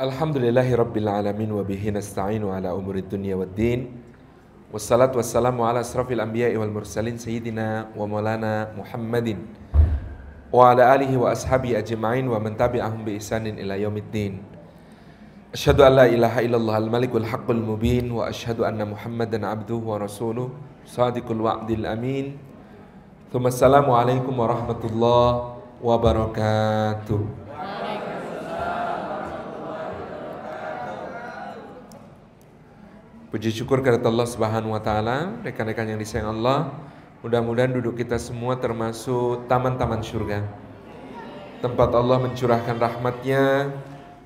الحمد لله رب العالمين وبه نستعين على أمور الدنيا والدين والصلاة والسلام على أشرف الأنبياء والمرسلين سيدنا ومولانا محمد وعلى آله وأصحابه أجمعين ومن تبعهم بإحسان إلى يوم الدين. أشهد أن لا إله إلا الله الملك الحق المبين وأشهد أن محمدا عبده ورسوله صادق الوعد الأمين. ثم السلام عليكم ورحمة الله وبركاته. Puji syukur kepada Allah Subhanahu wa taala, rekan-rekan yang disayang Allah. Mudah-mudahan duduk kita semua termasuk taman-taman surga. Tempat Allah mencurahkan rahmatnya,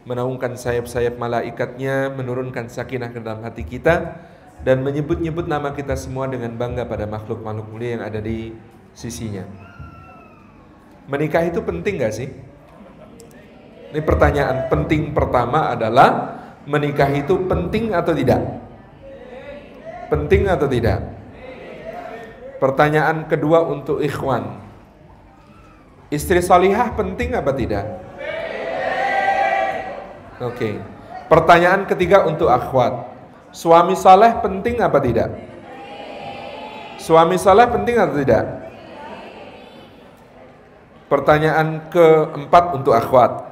menaungkan sayap-sayap malaikatnya, menurunkan sakinah ke dalam hati kita, dan menyebut-nyebut nama kita semua dengan bangga pada makhluk-makhluk mulia yang ada di sisinya. Menikah itu penting gak sih? Ini pertanyaan penting pertama adalah menikah itu penting atau tidak? Penting atau tidak? Pertanyaan kedua untuk ikhwan. Istri salihah penting apa tidak? Oke. Okay. Pertanyaan ketiga untuk akhwat. Suami saleh penting apa tidak? Suami saleh penting atau tidak? Pertanyaan keempat untuk akhwat.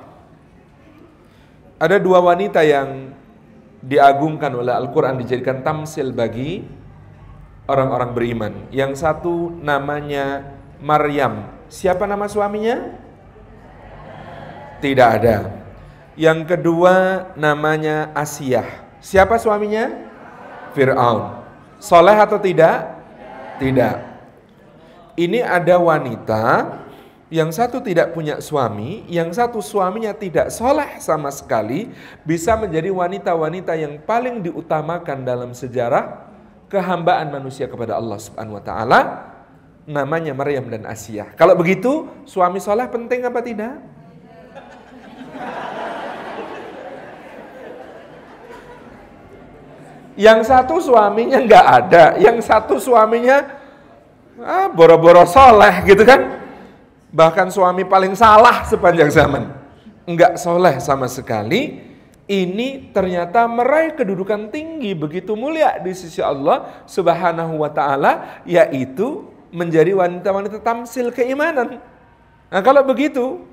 Ada dua wanita yang diagungkan oleh Al-Quran dijadikan tamsil bagi orang-orang beriman. Yang satu namanya Maryam. Siapa nama suaminya? Tidak ada. Yang kedua namanya Asiyah. Siapa suaminya? Fir'aun. Soleh atau tidak? Tidak. Ini ada wanita yang satu tidak punya suami, yang satu suaminya tidak soleh sama sekali, bisa menjadi wanita-wanita yang paling diutamakan dalam sejarah kehambaan manusia kepada Allah Subhanahu wa taala. Namanya Maryam dan Asia. Kalau begitu, suami soleh penting apa tidak? Yang satu suaminya nggak ada, yang satu suaminya ah, boro-boro soleh gitu kan? Bahkan suami paling salah sepanjang zaman, enggak soleh sama sekali, ini ternyata meraih kedudukan tinggi begitu mulia di sisi Allah Subhanahu wa taala yaitu menjadi wanita-wanita tamsil keimanan. Nah, kalau begitu,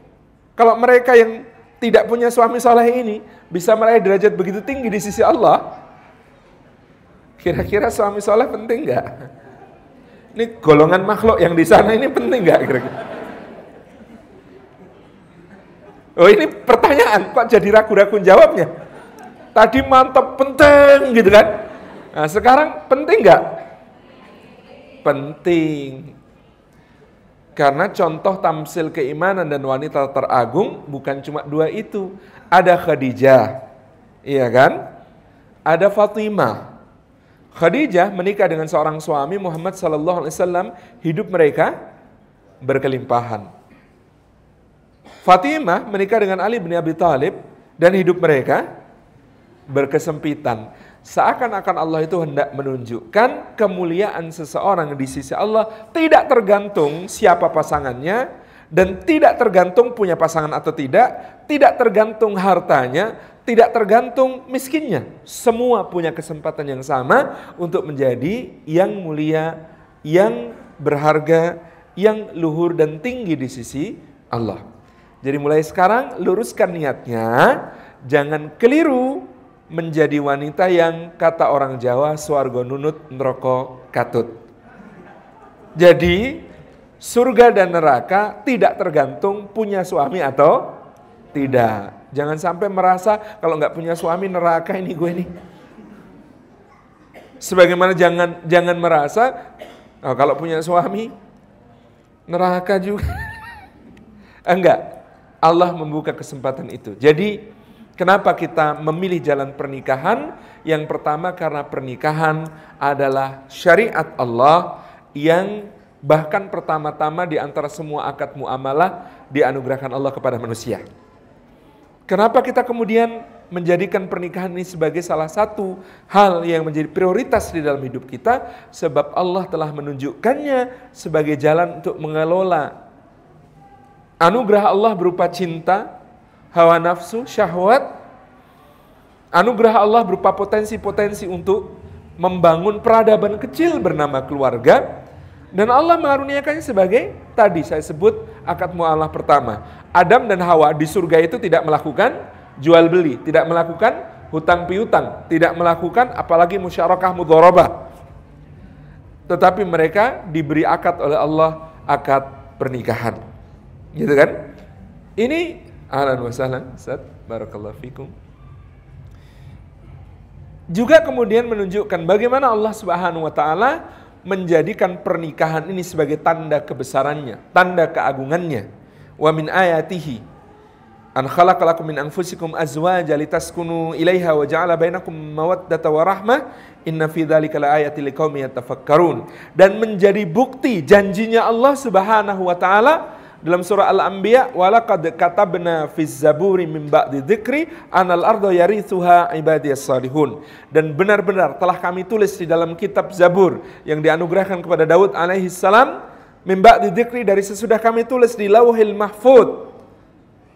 kalau mereka yang tidak punya suami soleh ini bisa meraih derajat begitu tinggi di sisi Allah, kira-kira suami soleh penting nggak? Ini golongan makhluk yang di sana ini penting nggak kira-kira? Oh ini pertanyaan, kok jadi ragu-ragu jawabnya? Tadi mantap penting gitu kan? Nah sekarang penting nggak? Penting. Karena contoh tamsil keimanan dan wanita teragung bukan cuma dua itu. Ada Khadijah, iya kan? Ada Fatimah. Khadijah menikah dengan seorang suami Muhammad Sallallahu Alaihi Wasallam, hidup mereka berkelimpahan. Fatimah menikah dengan Ali bin Abi Thalib dan hidup mereka berkesempitan. Seakan-akan Allah itu hendak menunjukkan kemuliaan seseorang di sisi Allah tidak tergantung siapa pasangannya dan tidak tergantung punya pasangan atau tidak, tidak tergantung hartanya, tidak tergantung miskinnya. Semua punya kesempatan yang sama untuk menjadi yang mulia, yang berharga, yang luhur dan tinggi di sisi Allah. Jadi mulai sekarang luruskan niatnya, jangan keliru menjadi wanita yang kata orang Jawa swargo nunut neroko katut. Jadi surga dan neraka tidak tergantung punya suami atau tidak. Jangan sampai merasa kalau nggak punya suami neraka ini gue nih. Sebagaimana jangan jangan merasa oh, kalau punya suami neraka juga. Enggak, Allah membuka kesempatan itu. Jadi kenapa kita memilih jalan pernikahan? Yang pertama karena pernikahan adalah syariat Allah yang bahkan pertama-tama di antara semua akad muamalah dianugerahkan Allah kepada manusia. Kenapa kita kemudian menjadikan pernikahan ini sebagai salah satu hal yang menjadi prioritas di dalam hidup kita? Sebab Allah telah menunjukkannya sebagai jalan untuk mengelola Anugerah Allah berupa cinta, hawa nafsu, syahwat, Anugerah Allah berupa potensi-potensi untuk membangun peradaban kecil bernama keluarga dan Allah mengaruniakannya sebagai tadi saya sebut akad mualah pertama. Adam dan Hawa di surga itu tidak melakukan jual beli, tidak melakukan hutang piutang, tidak melakukan apalagi musyarakah mudharabah. Tetapi mereka diberi akad oleh Allah akad pernikahan. Gitu kan? Ini ahlan wa sahlan, Ustaz. Barakallahu fikum juga kemudian menunjukkan bagaimana Allah Subhanahu wa taala menjadikan pernikahan ini sebagai tanda kebesarannya, tanda keagungannya. Wa min ayatihi an khalaqalakum min anfusikum azwaja litaskunu ilaiha wa ja'ala bainakum mawaddata wa rahmah inna fi dzalika laayatil liqaumin yatafakkarun dan menjadi bukti janjinya Allah Subhanahu wa taala dalam surah Al-Anbiya walaqad katabna fiz zaburi min ba'di dzikri anal ardo yarithuha ibadiyas salihun dan benar-benar telah kami tulis di dalam kitab Zabur yang dianugerahkan kepada Daud alaihi salam min ba'di dzikri dari sesudah kami tulis di Lauhil Mahfud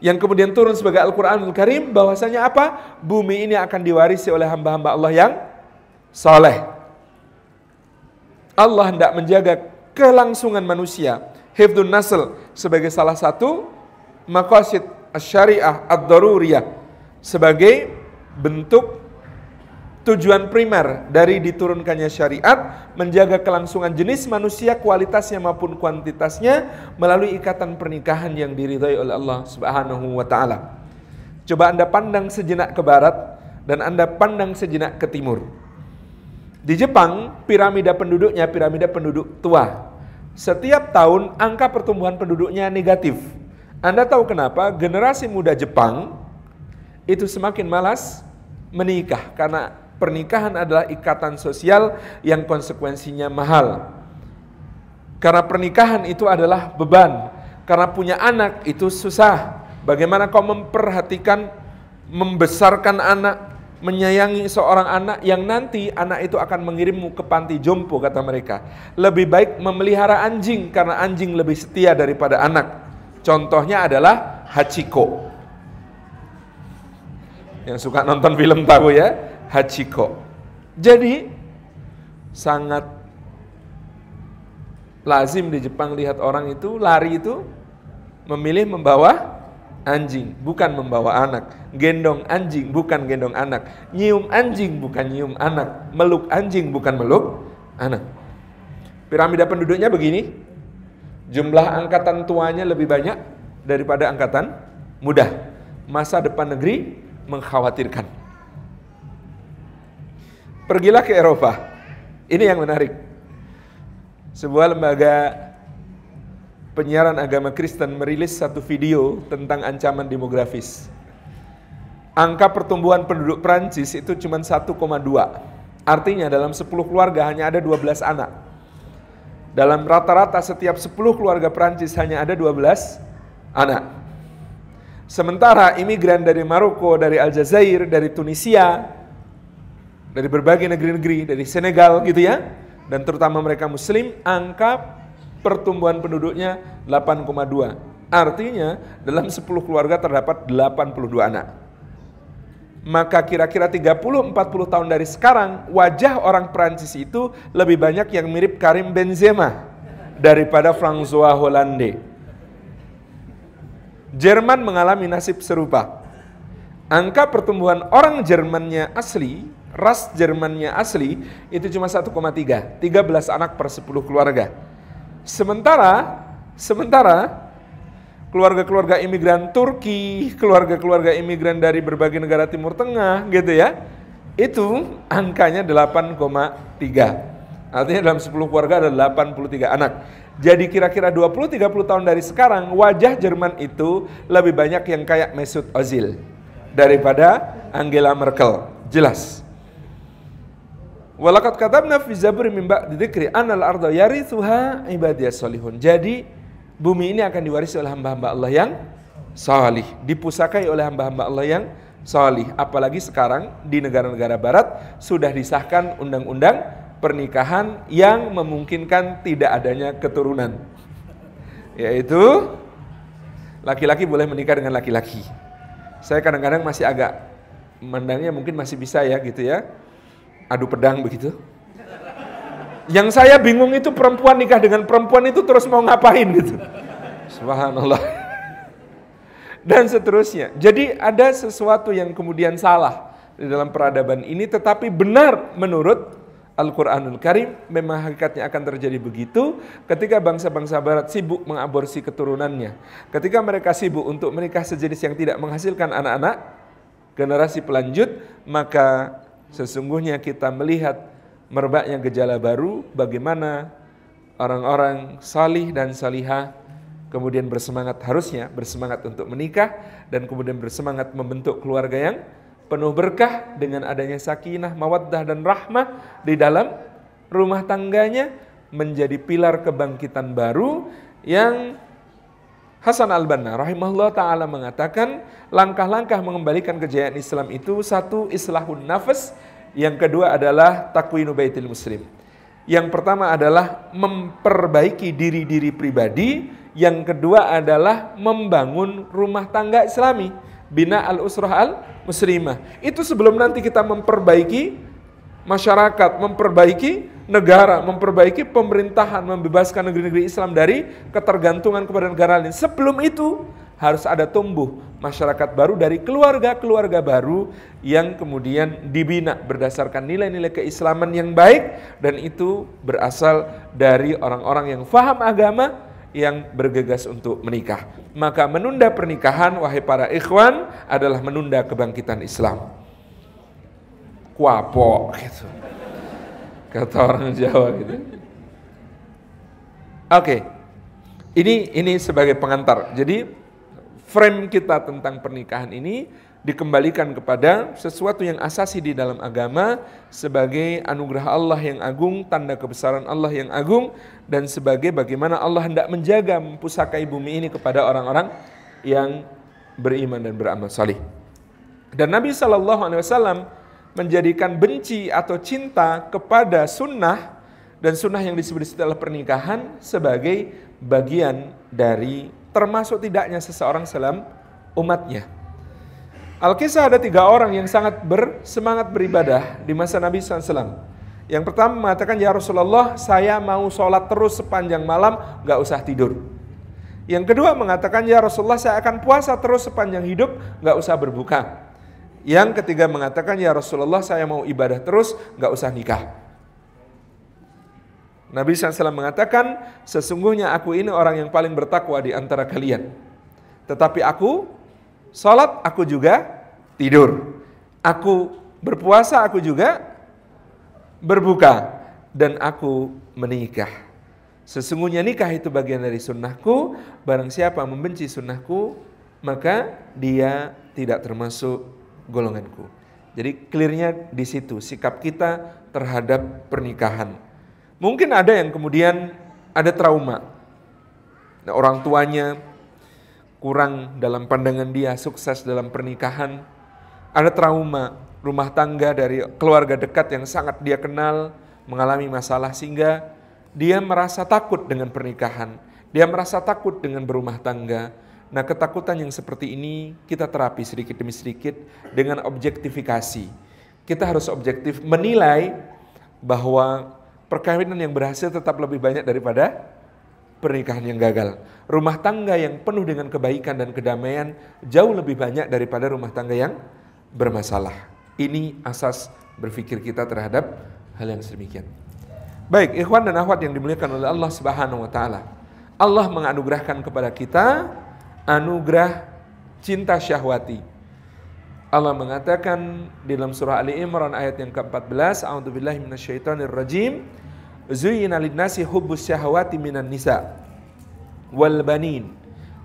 yang kemudian turun sebagai Al-Qur'anul Karim bahwasanya apa? Bumi ini akan diwarisi oleh hamba-hamba Allah yang saleh. Allah hendak menjaga kelangsungan manusia hifdun nasl sebagai salah satu maqasid syariah ad-daruriyah sebagai bentuk tujuan primer dari diturunkannya syariat menjaga kelangsungan jenis manusia kualitasnya maupun kuantitasnya melalui ikatan pernikahan yang diridhai oleh Allah Subhanahu wa taala. Coba Anda pandang sejenak ke barat dan Anda pandang sejenak ke timur. Di Jepang, piramida penduduknya piramida penduduk tua. Setiap tahun angka pertumbuhan penduduknya negatif. Anda tahu kenapa? Generasi muda Jepang itu semakin malas menikah karena pernikahan adalah ikatan sosial yang konsekuensinya mahal. Karena pernikahan itu adalah beban. Karena punya anak itu susah. Bagaimana kau memperhatikan membesarkan anak menyayangi seorang anak yang nanti anak itu akan mengirimmu ke panti jompo kata mereka. Lebih baik memelihara anjing karena anjing lebih setia daripada anak. Contohnya adalah Hachiko. Yang suka nonton film tahu ya, Hachiko. Jadi sangat lazim di Jepang lihat orang itu lari itu memilih membawa anjing, bukan membawa anak. Gendong anjing, bukan gendong anak. Nyium anjing, bukan nyium anak. Meluk anjing, bukan meluk anak. Piramida penduduknya begini. Jumlah angkatan tuanya lebih banyak daripada angkatan muda. Masa depan negeri mengkhawatirkan. Pergilah ke Eropa. Ini yang menarik. Sebuah lembaga penyiaran agama Kristen merilis satu video tentang ancaman demografis. Angka pertumbuhan penduduk Prancis itu cuma 1,2. Artinya dalam 10 keluarga hanya ada 12 anak. Dalam rata-rata setiap 10 keluarga Prancis hanya ada 12 anak. Sementara imigran dari Maroko, dari Aljazair, dari Tunisia, dari berbagai negeri-negeri, dari Senegal gitu ya, dan terutama mereka muslim, angka pertumbuhan penduduknya 8,2. Artinya dalam 10 keluarga terdapat 82 anak. Maka kira-kira 30-40 tahun dari sekarang, wajah orang Prancis itu lebih banyak yang mirip Karim Benzema daripada François Hollande. Jerman mengalami nasib serupa. Angka pertumbuhan orang Jermannya asli, ras Jermannya asli, itu cuma 1,3. 13 anak per 10 keluarga Sementara sementara keluarga-keluarga imigran Turki, keluarga-keluarga imigran dari berbagai negara Timur Tengah gitu ya. Itu angkanya 8,3. Artinya dalam 10 keluarga ada 83 anak. Jadi kira-kira 20-30 tahun dari sekarang wajah Jerman itu lebih banyak yang kayak Mesut Ozil daripada Angela Merkel. Jelas. Walakat katabna fi zabur min ba'di dzikri anal arda yarithuha ibadiyas salihun. Jadi bumi ini akan diwarisi oleh hamba-hamba Allah yang salih, dipusakai oleh hamba-hamba Allah yang salih. Apalagi sekarang di negara-negara barat sudah disahkan undang-undang pernikahan yang memungkinkan tidak adanya keturunan. Yaitu laki-laki boleh menikah dengan laki-laki. Saya kadang-kadang masih agak mandangnya mungkin masih bisa ya gitu ya. Adu pedang begitu. Yang saya bingung itu perempuan nikah dengan perempuan itu terus mau ngapain gitu. Subhanallah. Dan seterusnya. Jadi ada sesuatu yang kemudian salah di dalam peradaban ini tetapi benar menurut Al-Quranul Karim memang hakikatnya akan terjadi begitu ketika bangsa-bangsa barat sibuk mengaborsi keturunannya. Ketika mereka sibuk untuk menikah sejenis yang tidak menghasilkan anak-anak, generasi pelanjut, maka sesungguhnya kita melihat merebaknya gejala baru bagaimana orang-orang salih dan salihah kemudian bersemangat harusnya bersemangat untuk menikah dan kemudian bersemangat membentuk keluarga yang penuh berkah dengan adanya sakinah, mawaddah dan rahmah di dalam rumah tangganya menjadi pilar kebangkitan baru yang Hasan al-Banna rahimahullah ta'ala mengatakan langkah-langkah mengembalikan kejayaan Islam itu satu islahun nafas yang kedua adalah takwinu baitil muslim yang pertama adalah memperbaiki diri-diri pribadi yang kedua adalah membangun rumah tangga islami bina al-usrah al-muslimah. Itu sebelum nanti kita memperbaiki masyarakat, memperbaiki negara, memperbaiki pemerintahan, membebaskan negeri-negeri Islam dari ketergantungan kepada negara lain. Sebelum itu harus ada tumbuh masyarakat baru dari keluarga-keluarga baru yang kemudian dibina berdasarkan nilai-nilai keislaman yang baik dan itu berasal dari orang-orang yang faham agama yang bergegas untuk menikah. Maka menunda pernikahan, wahai para ikhwan, adalah menunda kebangkitan Islam. Kuapo, gitu. Kata orang Jawa gitu. Oke, ini ini sebagai pengantar. Jadi frame kita tentang pernikahan ini dikembalikan kepada sesuatu yang asasi di dalam agama sebagai anugerah Allah yang agung, tanda kebesaran Allah yang agung dan sebagai bagaimana Allah hendak menjaga mempusakai bumi ini kepada orang-orang yang beriman dan beramal salih. Dan Nabi Shallallahu Alaihi Wasallam menjadikan benci atau cinta kepada sunnah dan sunnah yang disebut setelah pernikahan sebagai bagian dari termasuk tidaknya seseorang dalam umatnya. Alkisah ada tiga orang yang sangat bersemangat beribadah di masa Nabi SAW. Yang pertama mengatakan, Ya Rasulullah, saya mau sholat terus sepanjang malam, gak usah tidur. Yang kedua mengatakan, Ya Rasulullah, saya akan puasa terus sepanjang hidup, gak usah berbuka. Yang ketiga mengatakan, Ya Rasulullah, saya mau ibadah terus, gak usah nikah. Nabi SAW mengatakan, sesungguhnya aku ini orang yang paling bertakwa di antara kalian. Tetapi aku Salat aku juga tidur. Aku berpuasa aku juga berbuka dan aku menikah. Sesungguhnya nikah itu bagian dari sunnahku. Barang siapa membenci sunnahku, maka dia tidak termasuk golonganku. Jadi clearnya di situ sikap kita terhadap pernikahan. Mungkin ada yang kemudian ada trauma. Nah, orang tuanya kurang dalam pandangan dia, sukses dalam pernikahan, ada trauma rumah tangga dari keluarga dekat yang sangat dia kenal mengalami masalah sehingga dia merasa takut dengan pernikahan, dia merasa takut dengan berumah tangga. Nah, ketakutan yang seperti ini kita terapi sedikit demi sedikit dengan objektifikasi. Kita harus objektif menilai bahwa perkawinan yang berhasil tetap lebih banyak daripada pernikahan yang gagal. Rumah tangga yang penuh dengan kebaikan dan kedamaian jauh lebih banyak daripada rumah tangga yang bermasalah. Ini asas berpikir kita terhadap hal yang sedemikian. Baik, ikhwan dan akhwat yang dimuliakan oleh Allah Subhanahu wa taala. Allah menganugerahkan kepada kita anugerah cinta syahwati. Allah mengatakan di dalam surah Ali Imran ayat yang ke-14, A'udzubillahi minasyaitonirrajim. rajim Zuyina lin-nasi hubbus syahawati minan nisa wal banin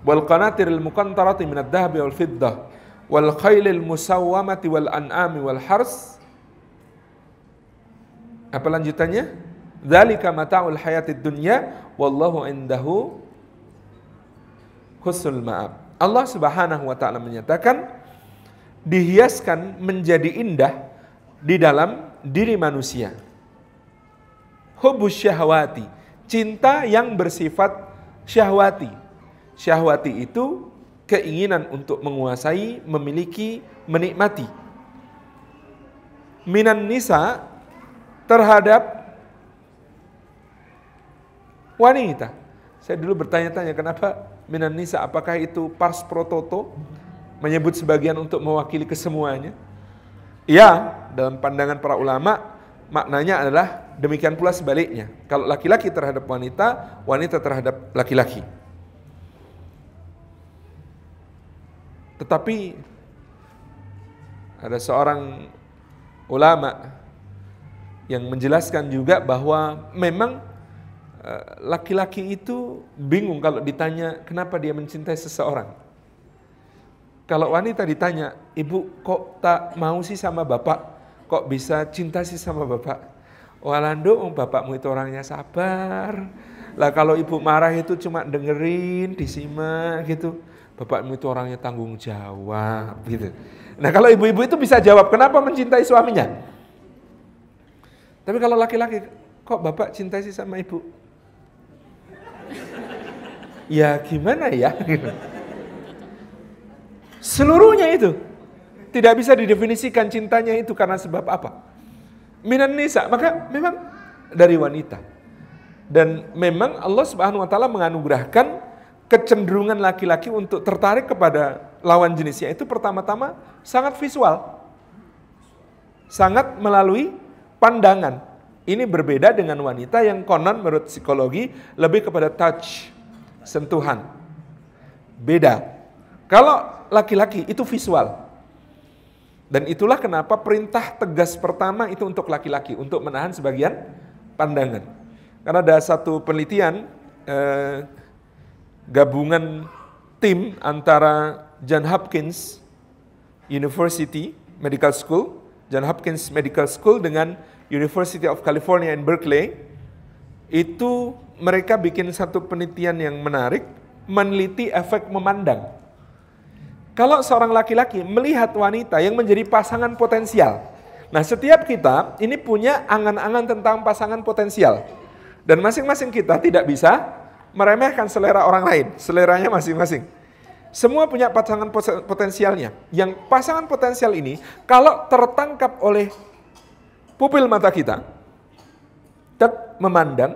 wal qanatiril muqantarati minad dhahabi wal fiddah wal khailil musawwamati wal an'ami wal hars apa lanjutannya dzalika mata'ul hayatid dunya wallahu indahu husnul ma'ab Allah Subhanahu wa taala menyatakan dihiaskan menjadi indah di dalam diri manusia hubus syahwati, cinta yang bersifat syahwati. Syahwati itu keinginan untuk menguasai, memiliki, menikmati. minan nisa terhadap wanita. Saya dulu bertanya-tanya kenapa minan nisa apakah itu pars prototo menyebut sebagian untuk mewakili kesemuanya? Iya, dalam pandangan para ulama maknanya adalah demikian pula sebaliknya. Kalau laki-laki terhadap wanita, wanita terhadap laki-laki. Tetapi ada seorang ulama yang menjelaskan juga bahwa memang laki-laki itu bingung kalau ditanya kenapa dia mencintai seseorang. Kalau wanita ditanya, ibu kok tak mau sih sama bapak? Kok bisa cinta sih sama bapak? Walando, bapakmu itu orangnya sabar. Lah kalau ibu marah itu cuma dengerin, disimak gitu. Bapakmu itu orangnya tanggung jawab gitu. Nah kalau ibu-ibu itu bisa jawab, kenapa mencintai suaminya? Tapi kalau laki-laki, kok bapak cintai sih sama ibu? Ya gimana ya? Seluruhnya itu. Tidak bisa didefinisikan cintanya itu karena sebab apa. Minan nisa, maka memang dari wanita. Dan memang Allah Subhanahu wa taala menganugerahkan kecenderungan laki-laki untuk tertarik kepada lawan jenisnya itu pertama-tama sangat visual. Sangat melalui pandangan. Ini berbeda dengan wanita yang konon menurut psikologi lebih kepada touch, sentuhan. Beda. Kalau laki-laki itu visual. Dan itulah kenapa perintah tegas pertama itu untuk laki-laki, untuk menahan sebagian pandangan. Karena ada satu penelitian eh, gabungan tim antara John Hopkins University Medical School, John Hopkins Medical School dengan University of California in Berkeley, itu mereka bikin satu penelitian yang menarik, meneliti efek memandang. Kalau seorang laki-laki melihat wanita yang menjadi pasangan potensial, nah setiap kita ini punya angan-angan tentang pasangan potensial. Dan masing-masing kita tidak bisa meremehkan selera orang lain, seleranya masing-masing. Semua punya pasangan potensialnya. Yang pasangan potensial ini kalau tertangkap oleh pupil mata kita, tetap memandang,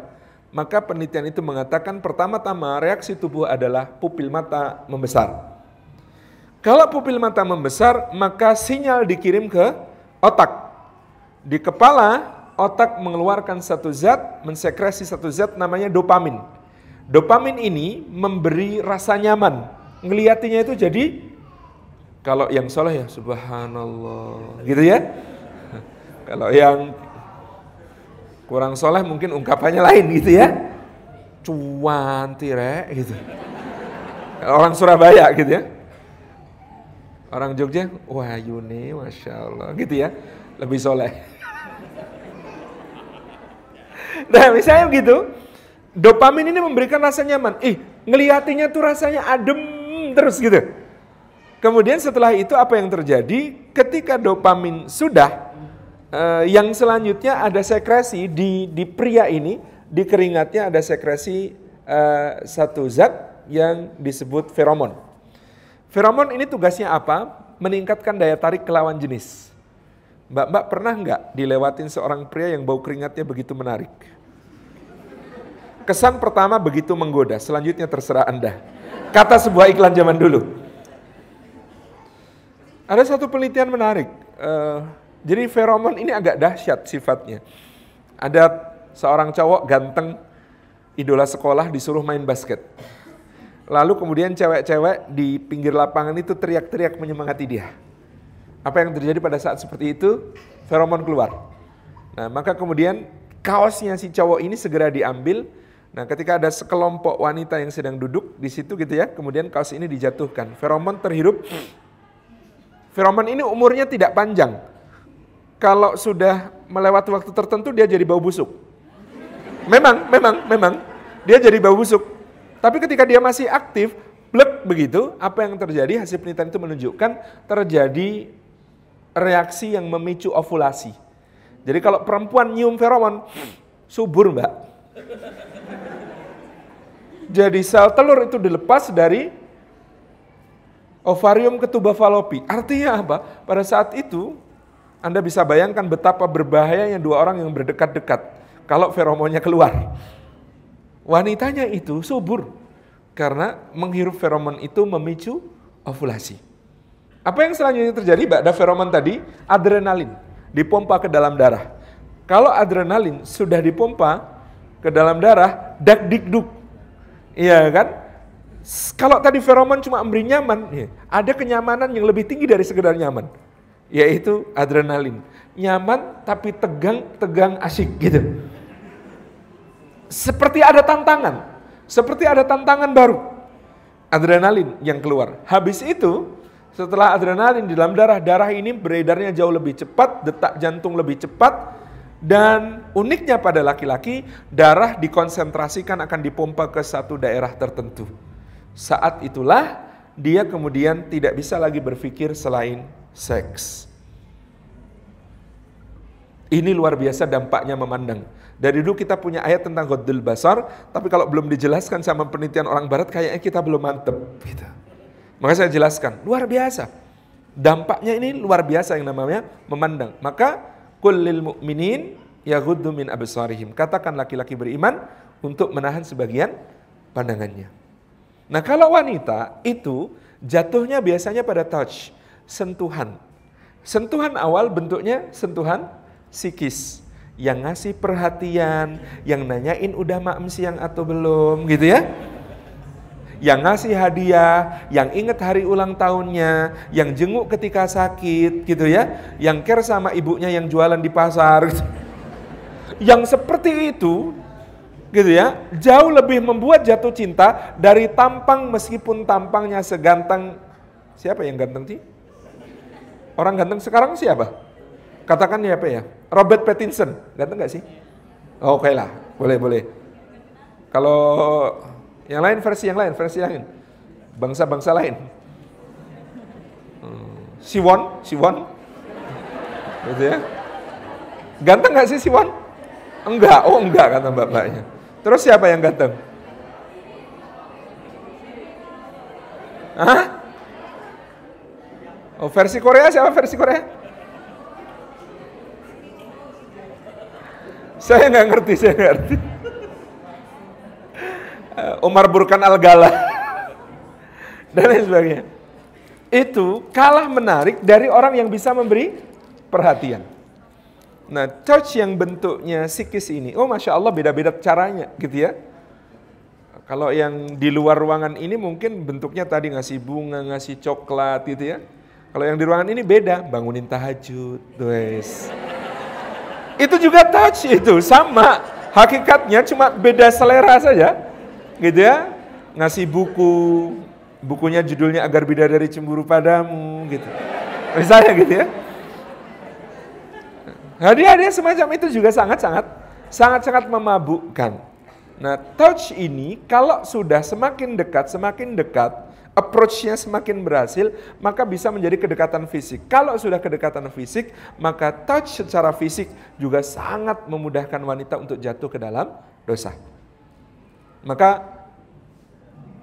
maka penelitian itu mengatakan pertama-tama reaksi tubuh adalah pupil mata membesar. Kalau pupil mata membesar, maka sinyal dikirim ke otak. Di kepala, otak mengeluarkan satu zat, mensekresi satu zat namanya dopamin. Dopamin ini memberi rasa nyaman. Ngeliatinya itu jadi, kalau yang soleh ya subhanallah, gitu ya. Kalau yang kurang soleh mungkin ungkapannya lain gitu ya. Cuan tire gitu. Orang Surabaya gitu ya Orang Jogja, wah Yuni, Masya Allah, gitu ya. Lebih soleh. nah misalnya begitu, dopamin ini memberikan rasa nyaman. Ih, ngeliatinya tuh rasanya adem terus gitu. Kemudian setelah itu apa yang terjadi? Ketika dopamin sudah, eh, yang selanjutnya ada sekresi di, di pria ini, di keringatnya ada sekresi eh, satu zat yang disebut feromon. Feromon ini tugasnya apa? Meningkatkan daya tarik ke lawan jenis. Mbak-mbak pernah nggak dilewatin seorang pria yang bau keringatnya begitu menarik? Kesan pertama begitu menggoda, selanjutnya terserah Anda. Kata sebuah iklan zaman dulu. Ada satu penelitian menarik. Uh, jadi feromon ini agak dahsyat sifatnya. Ada seorang cowok ganteng, idola sekolah disuruh main basket. Lalu kemudian cewek-cewek di pinggir lapangan itu teriak-teriak menyemangati dia. Apa yang terjadi pada saat seperti itu? Feromon keluar. Nah, maka kemudian kaosnya si cowok ini segera diambil. Nah, ketika ada sekelompok wanita yang sedang duduk di situ gitu ya, kemudian kaos ini dijatuhkan. Feromon terhirup. Feromon ini umurnya tidak panjang. Kalau sudah melewati waktu tertentu dia jadi bau busuk. Memang, memang, memang dia jadi bau busuk. Tapi ketika dia masih aktif, blek begitu, apa yang terjadi? Hasil penelitian itu menunjukkan terjadi reaksi yang memicu ovulasi. Jadi kalau perempuan nyium feromon, subur mbak. Jadi sel telur itu dilepas dari ovarium ke tuba falopi. Artinya apa? Pada saat itu Anda bisa bayangkan betapa berbahayanya dua orang yang berdekat-dekat kalau feromonnya keluar. Wanitanya itu subur karena menghirup feromon itu memicu ovulasi. Apa yang selanjutnya terjadi? Ada feromon tadi, adrenalin dipompa ke dalam darah. Kalau adrenalin sudah dipompa ke dalam darah, dak dikduk. Iya kan? Kalau tadi feromon cuma memberi nyaman, ya, ada kenyamanan yang lebih tinggi dari sekedar nyaman yaitu adrenalin. Nyaman tapi tegang, tegang asik gitu. Seperti ada tantangan, seperti ada tantangan baru. Adrenalin yang keluar. Habis itu, setelah adrenalin di dalam darah, darah ini beredarnya jauh lebih cepat, detak jantung lebih cepat, dan uniknya pada laki-laki, darah dikonsentrasikan akan dipompa ke satu daerah tertentu. Saat itulah dia kemudian tidak bisa lagi berpikir selain seks. Ini luar biasa dampaknya memandang. Dari dulu kita punya ayat tentang Ghaddul Basar, tapi kalau belum dijelaskan sama penelitian orang barat kayaknya kita belum mantep. Gitu. Maka saya jelaskan, luar biasa. Dampaknya ini luar biasa yang namanya memandang. Maka kullil mu'minin yaghuddu min. Katakan laki-laki beriman untuk menahan sebagian pandangannya. Nah kalau wanita itu jatuhnya biasanya pada touch sentuhan. Sentuhan awal bentuknya sentuhan psikis. Yang ngasih perhatian, yang nanyain udah maem siang atau belum gitu ya. Yang ngasih hadiah, yang inget hari ulang tahunnya, yang jenguk ketika sakit gitu ya. Yang care sama ibunya yang jualan di pasar. Gitu. Yang seperti itu gitu ya, jauh lebih membuat jatuh cinta dari tampang meskipun tampangnya seganteng siapa yang ganteng sih? Orang ganteng sekarang siapa? Katakan ya apa ya? Robert Pattinson. Ganteng gak sih? Oh, Oke okay lah, boleh boleh. Kalau yang lain versi yang lain, versi lain. Bangsa-bangsa lain. Hmm. Siwon, Siwon. Gitu ya. Ganteng gak sih Siwon? Enggak, oh enggak kata bapaknya. Terus siapa yang ganteng? Hah? Oh, versi Korea siapa versi Korea? Saya nggak ngerti, saya nggak ngerti. Umar Burkan Al-Gala dan lain sebagainya. Itu kalah menarik dari orang yang bisa memberi perhatian. Nah, touch yang bentuknya psikis ini, oh masya Allah beda-beda caranya, gitu ya. Kalau yang di luar ruangan ini mungkin bentuknya tadi ngasih bunga, ngasih coklat, gitu ya kalau yang di ruangan ini beda, bangunin tahajud, wes. Itu juga touch itu, sama. Hakikatnya cuma beda selera saja. Gitu ya. Ngasih buku, bukunya judulnya Agar Bidadari Cemburu Padamu, gitu. Misalnya gitu ya. Hadiah-hadiah semacam itu juga sangat-sangat sangat-sangat memabukkan. Nah, touch ini kalau sudah semakin dekat, semakin dekat, approach-nya semakin berhasil, maka bisa menjadi kedekatan fisik. Kalau sudah kedekatan fisik, maka touch secara fisik juga sangat memudahkan wanita untuk jatuh ke dalam dosa. Maka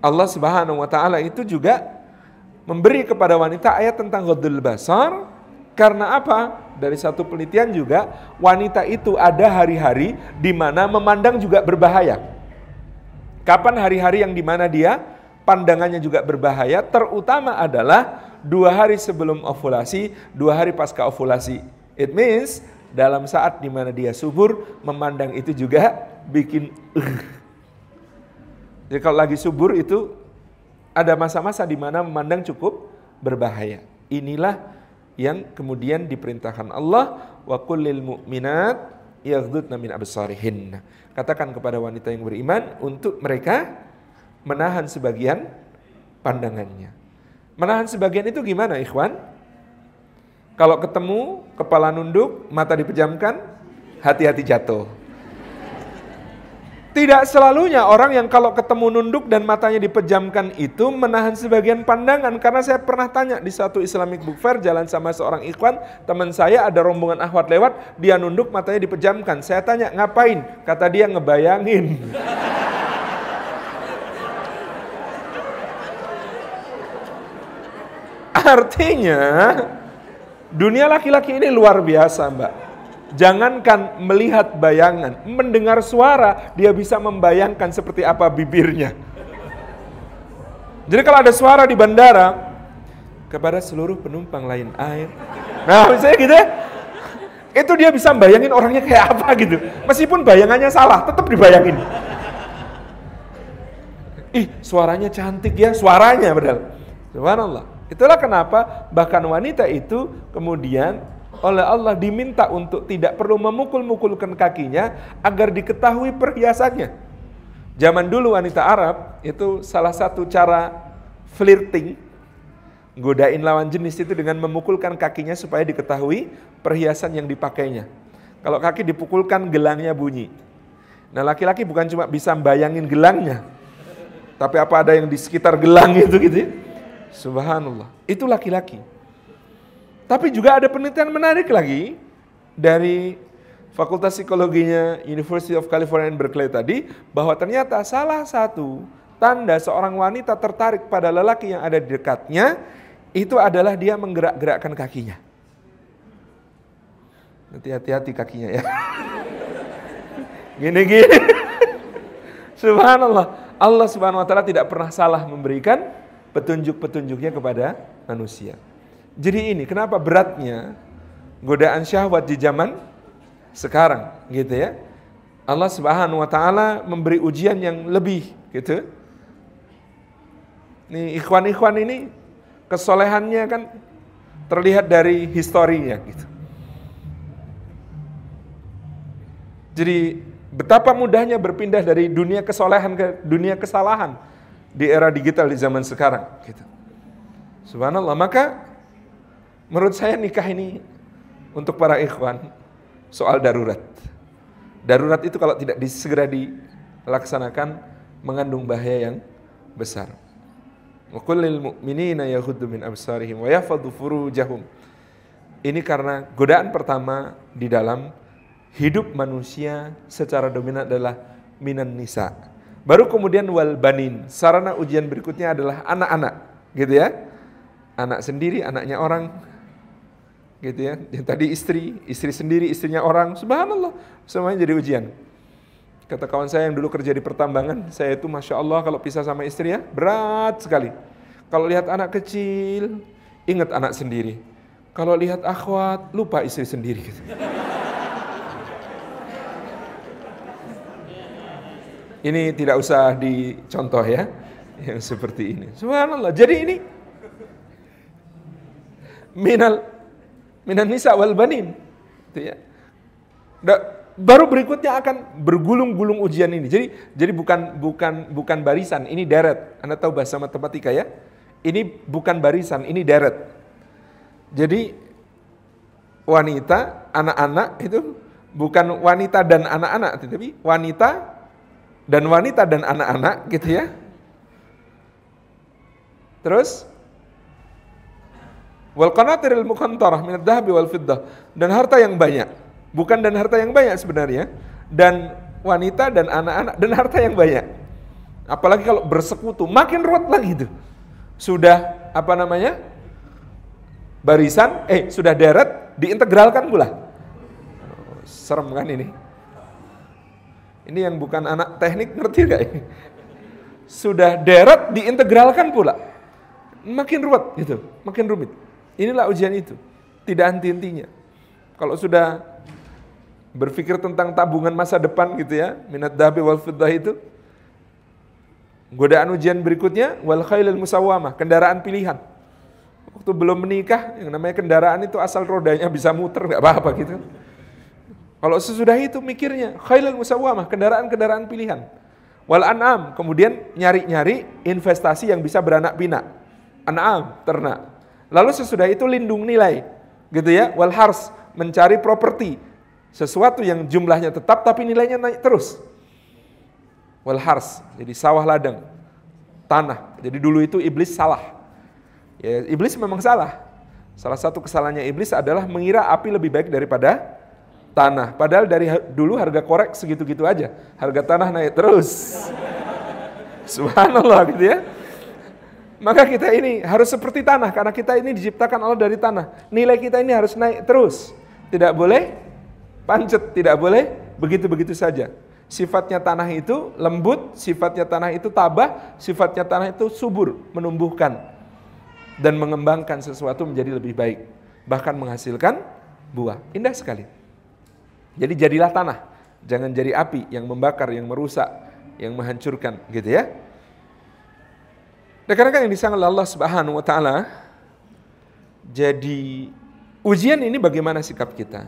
Allah Subhanahu wa taala itu juga memberi kepada wanita ayat tentang ghadul basar karena apa? Dari satu penelitian juga wanita itu ada hari-hari di mana memandang juga berbahaya. Kapan hari-hari yang di mana dia pandangannya juga berbahaya, terutama adalah dua hari sebelum ovulasi, dua hari pasca ovulasi. It means dalam saat di mana dia subur, memandang itu juga bikin uh. Jadi kalau lagi subur itu ada masa-masa di mana memandang cukup berbahaya. Inilah yang kemudian diperintahkan Allah wa kullil mu'minat yaghdudna min absarihin. Katakan kepada wanita yang beriman untuk mereka menahan sebagian pandangannya. Menahan sebagian itu gimana ikhwan? Kalau ketemu, kepala nunduk, mata dipejamkan, hati-hati jatuh. Tidak selalunya orang yang kalau ketemu nunduk dan matanya dipejamkan itu menahan sebagian pandangan. Karena saya pernah tanya di satu Islamic Book Fair jalan sama seorang ikhwan, teman saya ada rombongan ahwat lewat, dia nunduk matanya dipejamkan. Saya tanya, ngapain? Kata dia ngebayangin. Artinya Dunia laki-laki ini luar biasa, Mbak. Jangankan melihat bayangan, mendengar suara, dia bisa membayangkan seperti apa bibirnya. Jadi kalau ada suara di bandara, kepada seluruh penumpang lain air. Nah, misalnya gitu ya, itu dia bisa bayangin orangnya kayak apa gitu. Meskipun bayangannya salah, tetap dibayangin. Ih, suaranya cantik ya, suaranya padahal. Subhanallah. Itulah kenapa bahkan wanita itu kemudian oleh Allah diminta untuk tidak perlu memukul-mukulkan kakinya agar diketahui perhiasannya. Zaman dulu wanita Arab itu salah satu cara flirting godain lawan jenis itu dengan memukulkan kakinya supaya diketahui perhiasan yang dipakainya. Kalau kaki dipukulkan gelangnya bunyi. Nah laki-laki bukan cuma bisa bayangin gelangnya, tapi apa ada yang di sekitar gelang itu gitu ya? Subhanallah. Itu laki-laki. Tapi juga ada penelitian menarik lagi dari Fakultas Psikologinya University of California in Berkeley tadi bahwa ternyata salah satu tanda seorang wanita tertarik pada lelaki yang ada di dekatnya itu adalah dia menggerak-gerakkan kakinya. Nanti hati-hati kakinya ya. Gini-gini. Subhanallah. Allah Subhanahu wa taala tidak pernah salah memberikan petunjuk-petunjuknya kepada manusia. Jadi ini kenapa beratnya godaan syahwat di zaman sekarang gitu ya. Allah Subhanahu wa taala memberi ujian yang lebih gitu. Nih ikhwan-ikhwan ini kesolehannya kan terlihat dari historinya gitu. Jadi Betapa mudahnya berpindah dari dunia kesolehan ke dunia kesalahan di era digital di zaman sekarang. Gitu. Subhanallah. Maka menurut saya nikah ini untuk para ikhwan soal darurat. Darurat itu kalau tidak segera dilaksanakan mengandung bahaya yang besar. Mu'minina min absarihim wa furujahum. Ini karena godaan pertama di dalam hidup manusia secara dominan adalah minan nisa. Baru kemudian wal banin. Sarana ujian berikutnya adalah anak-anak, gitu ya. Anak sendiri, anaknya orang, gitu ya. Yang tadi istri, istri sendiri, istrinya orang. Subhanallah, semuanya jadi ujian. Kata kawan saya yang dulu kerja di pertambangan, saya itu masya Allah kalau pisah sama istri ya berat sekali. Kalau lihat anak kecil, ingat anak sendiri. Kalau lihat akhwat, lupa istri sendiri. Gitu. Ini tidak usah dicontoh ya, yang seperti ini. Subhanallah. Jadi ini minal minan nisa wal banin. Itu ya. baru berikutnya akan bergulung-gulung ujian ini. Jadi jadi bukan bukan bukan barisan, ini deret. Anda tahu bahasa matematika ya? Ini bukan barisan, ini deret. Jadi wanita, anak-anak itu bukan wanita dan anak-anak, tetapi wanita dan wanita dan anak-anak gitu ya. Terus wal qanatiril muqantarah min dhahabi wal fiddah dan harta yang banyak. Bukan dan harta yang banyak sebenarnya dan wanita dan anak-anak dan harta yang banyak. Apalagi kalau bersekutu makin ruwet lagi itu. Sudah apa namanya? Barisan eh sudah deret diintegralkan pula. serem kan ini? Ini yang bukan anak teknik ngerti gak ini? Sudah deret diintegralkan pula. Makin ruwet gitu, makin rumit. Inilah ujian itu. Tidak henti-hentinya. Kalau sudah berpikir tentang tabungan masa depan gitu ya, minat dahabi wal fiddah itu, godaan ujian berikutnya wal khailil musawamah, kendaraan pilihan. Waktu belum menikah, yang namanya kendaraan itu asal rodanya bisa muter nggak apa-apa gitu. Kalau sesudah itu mikirnya khailal musawamah, kendaraan-kendaraan pilihan. Wal an'am, kemudian nyari-nyari investasi yang bisa beranak pinak. An'am, ternak. Lalu sesudah itu lindung nilai. Gitu ya, wal hars, mencari properti. Sesuatu yang jumlahnya tetap tapi nilainya naik terus. Wal hars, jadi sawah ladang, tanah. Jadi dulu itu iblis salah. Ya, iblis memang salah. Salah satu kesalahannya iblis adalah mengira api lebih baik daripada tanah. Padahal dari dulu harga korek segitu-gitu aja. Harga tanah naik terus. Subhanallah gitu ya. Maka kita ini harus seperti tanah karena kita ini diciptakan Allah dari tanah. Nilai kita ini harus naik terus. Tidak boleh pancet, tidak boleh begitu-begitu saja. Sifatnya tanah itu lembut, sifatnya tanah itu tabah, sifatnya tanah itu subur, menumbuhkan dan mengembangkan sesuatu menjadi lebih baik, bahkan menghasilkan buah. Indah sekali. Jadi jadilah tanah, jangan jadi api yang membakar, yang merusak, yang menghancurkan, gitu ya. Nah, karena yang disangka Allah Subhanahu wa taala jadi ujian ini bagaimana sikap kita?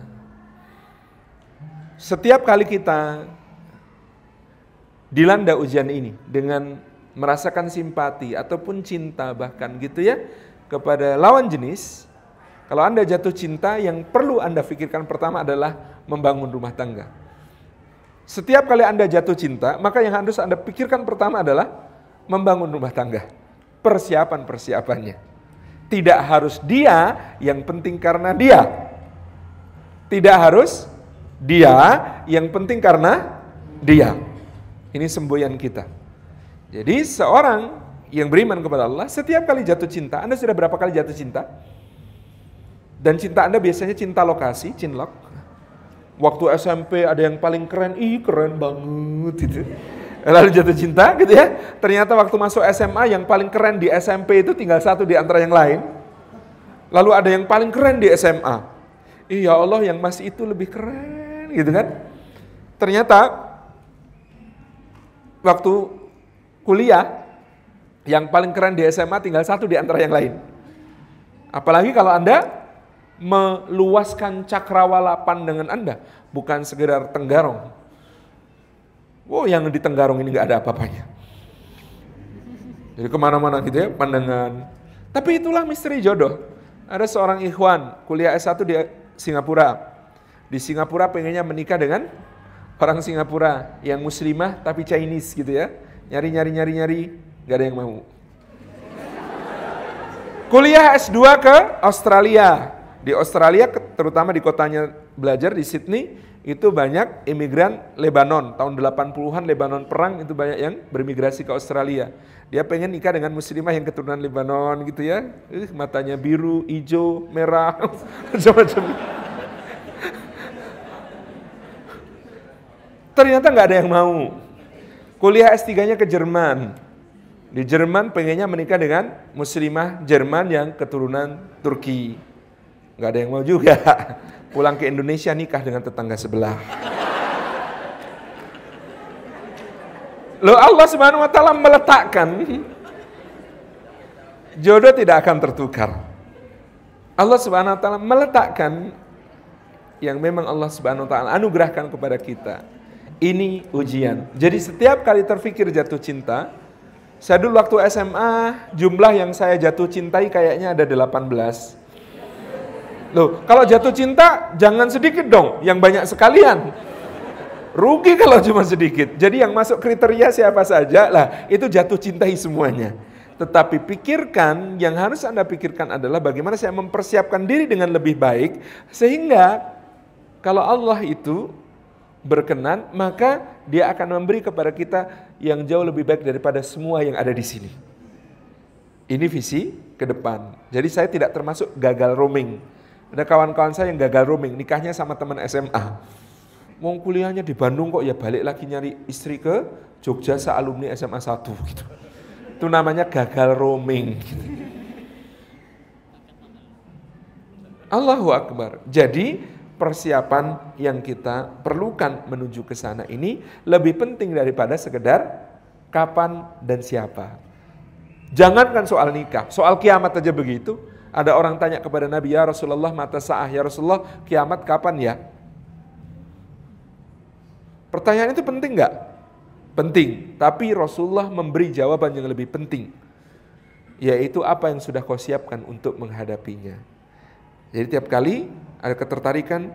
Setiap kali kita dilanda ujian ini dengan merasakan simpati ataupun cinta bahkan gitu ya kepada lawan jenis, kalau Anda jatuh cinta yang perlu Anda pikirkan pertama adalah membangun rumah tangga. Setiap kali Anda jatuh cinta, maka yang harus Anda pikirkan pertama adalah membangun rumah tangga persiapan-persiapannya. Tidak harus dia, yang penting karena dia. Tidak harus dia, yang penting karena dia. Ini semboyan kita. Jadi seorang yang beriman kepada Allah, setiap kali jatuh cinta, Anda sudah berapa kali jatuh cinta? Dan cinta Anda biasanya cinta lokasi, cinlok. Waktu SMP ada yang paling keren, ih keren banget itu lalu jatuh cinta gitu ya. Ternyata waktu masuk SMA yang paling keren di SMP itu tinggal satu di antara yang lain. Lalu ada yang paling keren di SMA. Iya Allah yang masih itu lebih keren gitu kan. Ternyata waktu kuliah yang paling keren di SMA tinggal satu di antara yang lain. Apalagi kalau Anda meluaskan cakrawala pandangan Anda, bukan sekedar tenggarong, Oh yang di Tenggarong ini nggak ada apa-apanya. Jadi ke mana-mana gitu ya pandangan. Tapi itulah misteri jodoh. Ada seorang ikhwan kuliah S1 di Singapura. Di Singapura pengennya menikah dengan orang Singapura yang muslimah tapi Chinese gitu ya. Nyari-nyari nyari-nyari nggak ada yang mau. Kuliah S2 ke Australia. Di Australia terutama di kotanya belajar di Sydney itu banyak imigran Lebanon. Tahun 80-an Lebanon perang itu banyak yang bermigrasi ke Australia. Dia pengen nikah dengan muslimah yang keturunan Lebanon gitu ya. Uh, matanya biru, hijau, merah, macam-macam. Ternyata nggak ada yang mau. Kuliah S3-nya ke Jerman. Di Jerman pengennya menikah dengan muslimah Jerman yang keturunan Turki. Nggak ada yang mau juga pulang ke Indonesia nikah dengan tetangga sebelah. Loh Allah Subhanahu wa taala meletakkan jodoh tidak akan tertukar. Allah Subhanahu wa taala meletakkan yang memang Allah Subhanahu wa taala anugerahkan kepada kita. Ini ujian. Jadi setiap kali terfikir jatuh cinta, saya dulu waktu SMA jumlah yang saya jatuh cintai kayaknya ada 18. Loh, kalau jatuh cinta jangan sedikit dong, yang banyak sekalian. Rugi kalau cuma sedikit. Jadi yang masuk kriteria siapa saja lah, itu jatuh cintai semuanya. Tetapi pikirkan, yang harus Anda pikirkan adalah bagaimana saya mempersiapkan diri dengan lebih baik, sehingga kalau Allah itu berkenan, maka dia akan memberi kepada kita yang jauh lebih baik daripada semua yang ada di sini. Ini visi ke depan. Jadi saya tidak termasuk gagal roaming. Ada kawan-kawan saya yang gagal roaming, nikahnya sama teman SMA. Mau kuliahnya di Bandung kok ya balik lagi nyari istri ke Jogja alumni SMA 1 gitu. Itu namanya gagal roaming. Gitu. Allahu Akbar. Jadi persiapan yang kita perlukan menuju ke sana ini lebih penting daripada sekedar kapan dan siapa. Jangankan soal nikah, soal kiamat aja begitu. Ada orang tanya kepada Nabi, ya Rasulullah mata sa'ah, ya Rasulullah kiamat kapan ya? Pertanyaan itu penting nggak? Penting, tapi Rasulullah memberi jawaban yang lebih penting. Yaitu apa yang sudah kau siapkan untuk menghadapinya. Jadi tiap kali ada ketertarikan,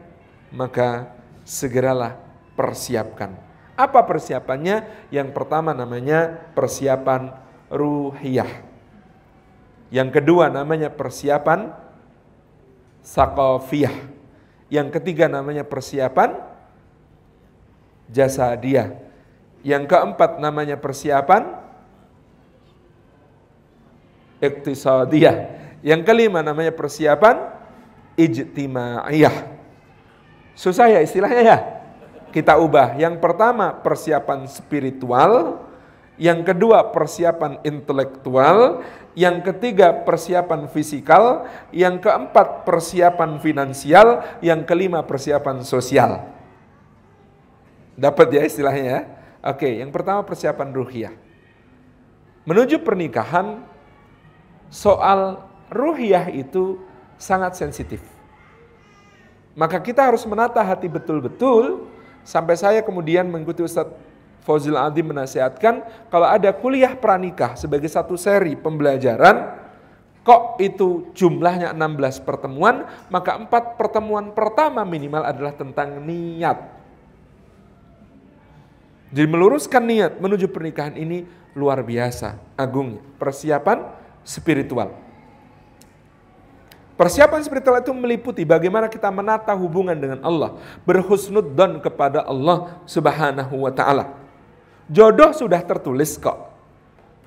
maka segeralah persiapkan. Apa persiapannya? Yang pertama namanya persiapan ruhiyah. Yang kedua namanya persiapan sakofiyah. Yang ketiga namanya persiapan jasa dia. Yang keempat namanya persiapan iktisadiyah. Yang kelima namanya persiapan ijtimaiyah. Susah ya istilahnya ya? Kita ubah. Yang pertama persiapan spiritual, yang kedua persiapan intelektual, yang ketiga persiapan fisikal, yang keempat persiapan finansial, yang kelima persiapan sosial. Dapat ya istilahnya ya? Oke, yang pertama persiapan ruhiyah. Menuju pernikahan, soal ruhiyah itu sangat sensitif. Maka kita harus menata hati betul-betul sampai saya kemudian mengikuti Ustadz Fauzil Adim menasihatkan kalau ada kuliah pranikah sebagai satu seri pembelajaran kok itu jumlahnya 16 pertemuan maka empat pertemuan pertama minimal adalah tentang niat. Jadi meluruskan niat menuju pernikahan ini luar biasa agungnya persiapan spiritual. Persiapan spiritual itu meliputi bagaimana kita menata hubungan dengan Allah, berhusnudzon kepada Allah Subhanahu wa taala. Jodoh sudah tertulis kok.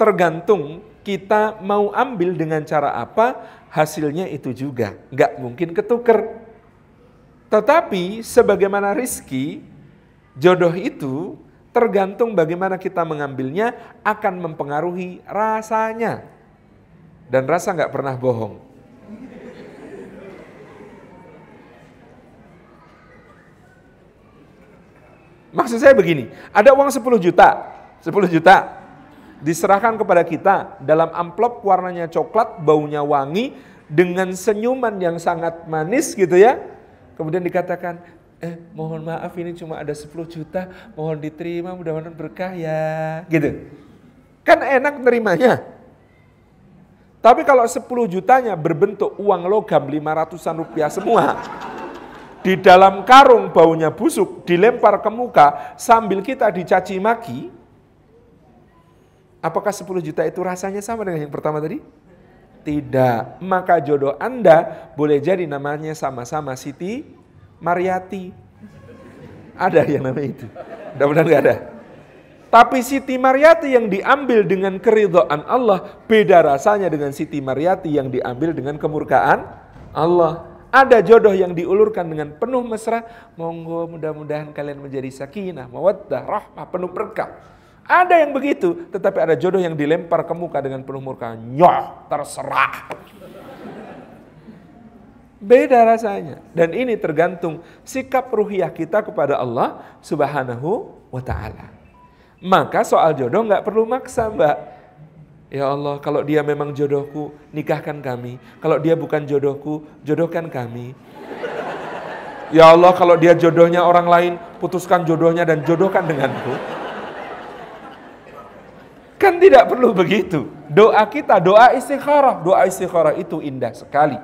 Tergantung kita mau ambil dengan cara apa, hasilnya itu juga. Nggak mungkin ketuker. Tetapi sebagaimana rizki, jodoh itu tergantung bagaimana kita mengambilnya akan mempengaruhi rasanya. Dan rasa nggak pernah bohong. Maksud saya begini, ada uang 10 juta, 10 juta diserahkan kepada kita dalam amplop warnanya coklat, baunya wangi, dengan senyuman yang sangat manis gitu ya. Kemudian dikatakan, eh mohon maaf ini cuma ada 10 juta, mohon diterima mudah-mudahan berkah ya. Gitu. Kan enak nerimanya. Tapi kalau 10 jutanya berbentuk uang logam 500-an rupiah semua, di dalam karung baunya busuk dilempar ke muka sambil kita dicaci maki, apakah 10 juta itu rasanya sama dengan yang pertama tadi? Tidak. Maka jodoh Anda boleh jadi namanya sama-sama Siti Mariati. Ada yang namanya itu. Mudah-mudahan nggak ada. Tapi Siti Mariati yang diambil dengan keridhaan Allah beda rasanya dengan Siti Mariati yang diambil dengan kemurkaan Allah. Ada jodoh yang diulurkan dengan penuh mesra, monggo mudah-mudahan kalian menjadi sakinah, mawaddah, rahmah, penuh berkah. Ada yang begitu, tetapi ada jodoh yang dilempar ke muka dengan penuh murka. Nyoh, terserah. Beda rasanya. Dan ini tergantung sikap ruhiyah kita kepada Allah subhanahu wa ta'ala. Maka soal jodoh nggak perlu maksa mbak. Ya Allah, kalau dia memang jodohku, nikahkan kami. Kalau dia bukan jodohku, jodohkan kami. Ya Allah, kalau dia jodohnya orang lain, putuskan jodohnya dan jodohkan denganku. Kan tidak perlu begitu. Doa kita, doa istikharah. Doa istikharah itu indah sekali.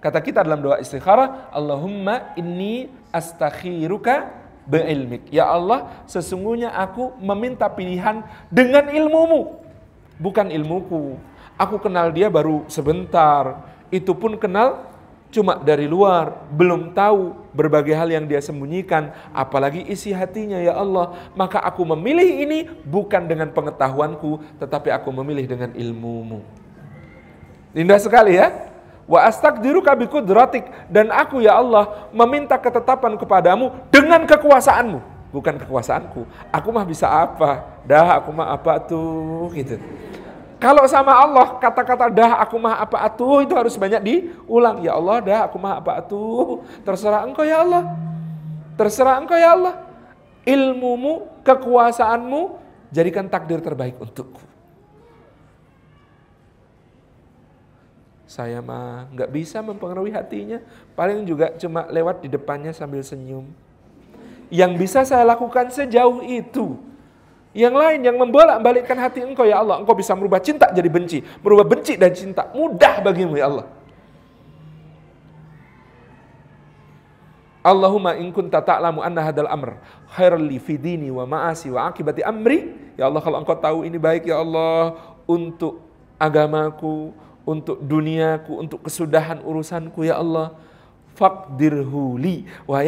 Kata kita dalam doa istikharah, Allahumma inni astakhiruka beilmik. Ya Allah, sesungguhnya aku meminta pilihan dengan ilmumu bukan ilmuku. Aku kenal dia baru sebentar. Itu pun kenal cuma dari luar, belum tahu berbagai hal yang dia sembunyikan, apalagi isi hatinya ya Allah. Maka aku memilih ini bukan dengan pengetahuanku, tetapi aku memilih dengan ilmumu. Indah sekali ya. Wa astaqdiruka bikudratik dan aku ya Allah meminta ketetapan kepadamu dengan kekuasaanmu, bukan kekuasaanku. Aku mah bisa apa? Dah aku mah apa tuh gitu. Kalau sama Allah kata-kata dah aku mah apa atuh itu harus banyak diulang. Ya Allah dah aku mah apa atuh. Terserah engkau ya Allah. Terserah engkau ya Allah. Ilmumu, kekuasaanmu jadikan takdir terbaik untukku. Saya mah nggak bisa mempengaruhi hatinya. Paling juga cuma lewat di depannya sambil senyum. Yang bisa saya lakukan sejauh itu yang lain yang membolak-balikkan hati engkau ya Allah. Engkau bisa merubah cinta jadi benci. Merubah benci dan cinta. Mudah bagimu ya Allah. Allahumma in kunta ta'lamu anna hadal amr khairal li fi dini wa ma'asi wa akibati amri. Ya Allah kalau engkau tahu ini baik ya Allah untuk agamaku, untuk duniaku, untuk kesudahan urusanku ya Allah faqdirhu li wa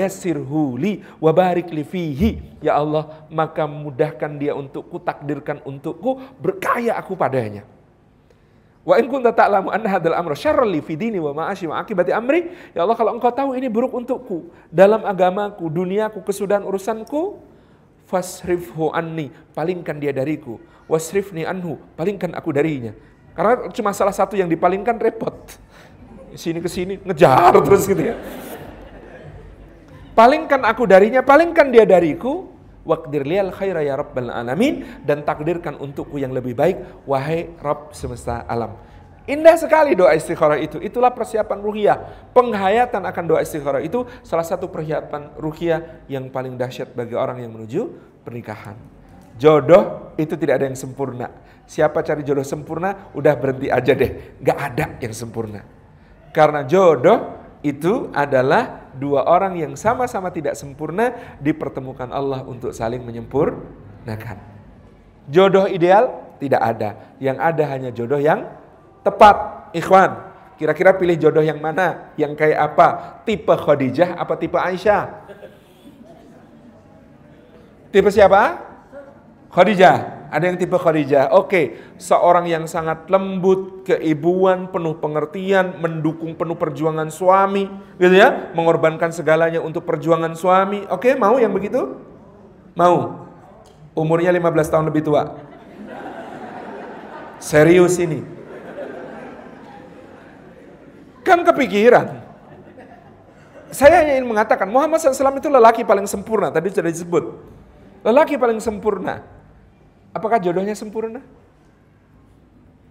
li wa barik li fihi ya Allah maka mudahkan dia untukku takdirkan untukku berkaya aku padanya Wa in kunta ta'lamu anna hadzal amra syarrun li fi dini wa ma'ashi wa akibati amri, ya Allah kalau engkau tahu ini buruk untukku dalam agamaku, duniaku, kesudahan urusanku, fasrifhu anni, palingkan dia dariku. Wasrifni anhu, palingkan aku darinya. Karena cuma salah satu yang dipalingkan repot. Sini ke sini ngejar terus gitu ya. Palingkan aku darinya, palingkan dia dariku, Waqdir liyal khaira ya rabbal alamin dan takdirkan untukku yang lebih baik wahai Rabb semesta alam. Indah sekali doa istikharah itu. Itulah persiapan ruhiyah. Penghayatan akan doa istikharah itu salah satu persiapan ruhiyah yang paling dahsyat bagi orang yang menuju pernikahan. Jodoh itu tidak ada yang sempurna. Siapa cari jodoh sempurna, udah berhenti aja deh. Gak ada yang sempurna. Karena jodoh itu adalah dua orang yang sama-sama tidak sempurna dipertemukan Allah untuk saling menyempurnakan. Jodoh ideal tidak ada. Yang ada hanya jodoh yang tepat. Ikhwan, kira-kira pilih jodoh yang mana? Yang kayak apa? Tipe Khadijah apa tipe Aisyah? Tipe siapa? Khadijah. Ada yang tipe Khadijah. Oke, seorang yang sangat lembut, keibuan, penuh pengertian, mendukung penuh perjuangan suami, gitu ya, mengorbankan segalanya untuk perjuangan suami. Oke, mau yang begitu? Mau. Umurnya 15 tahun lebih tua. Serius ini. Kan kepikiran. Saya ingin mengatakan Muhammad SAW itu lelaki paling sempurna. Tadi sudah disebut. Lelaki paling sempurna. Apakah jodohnya sempurna?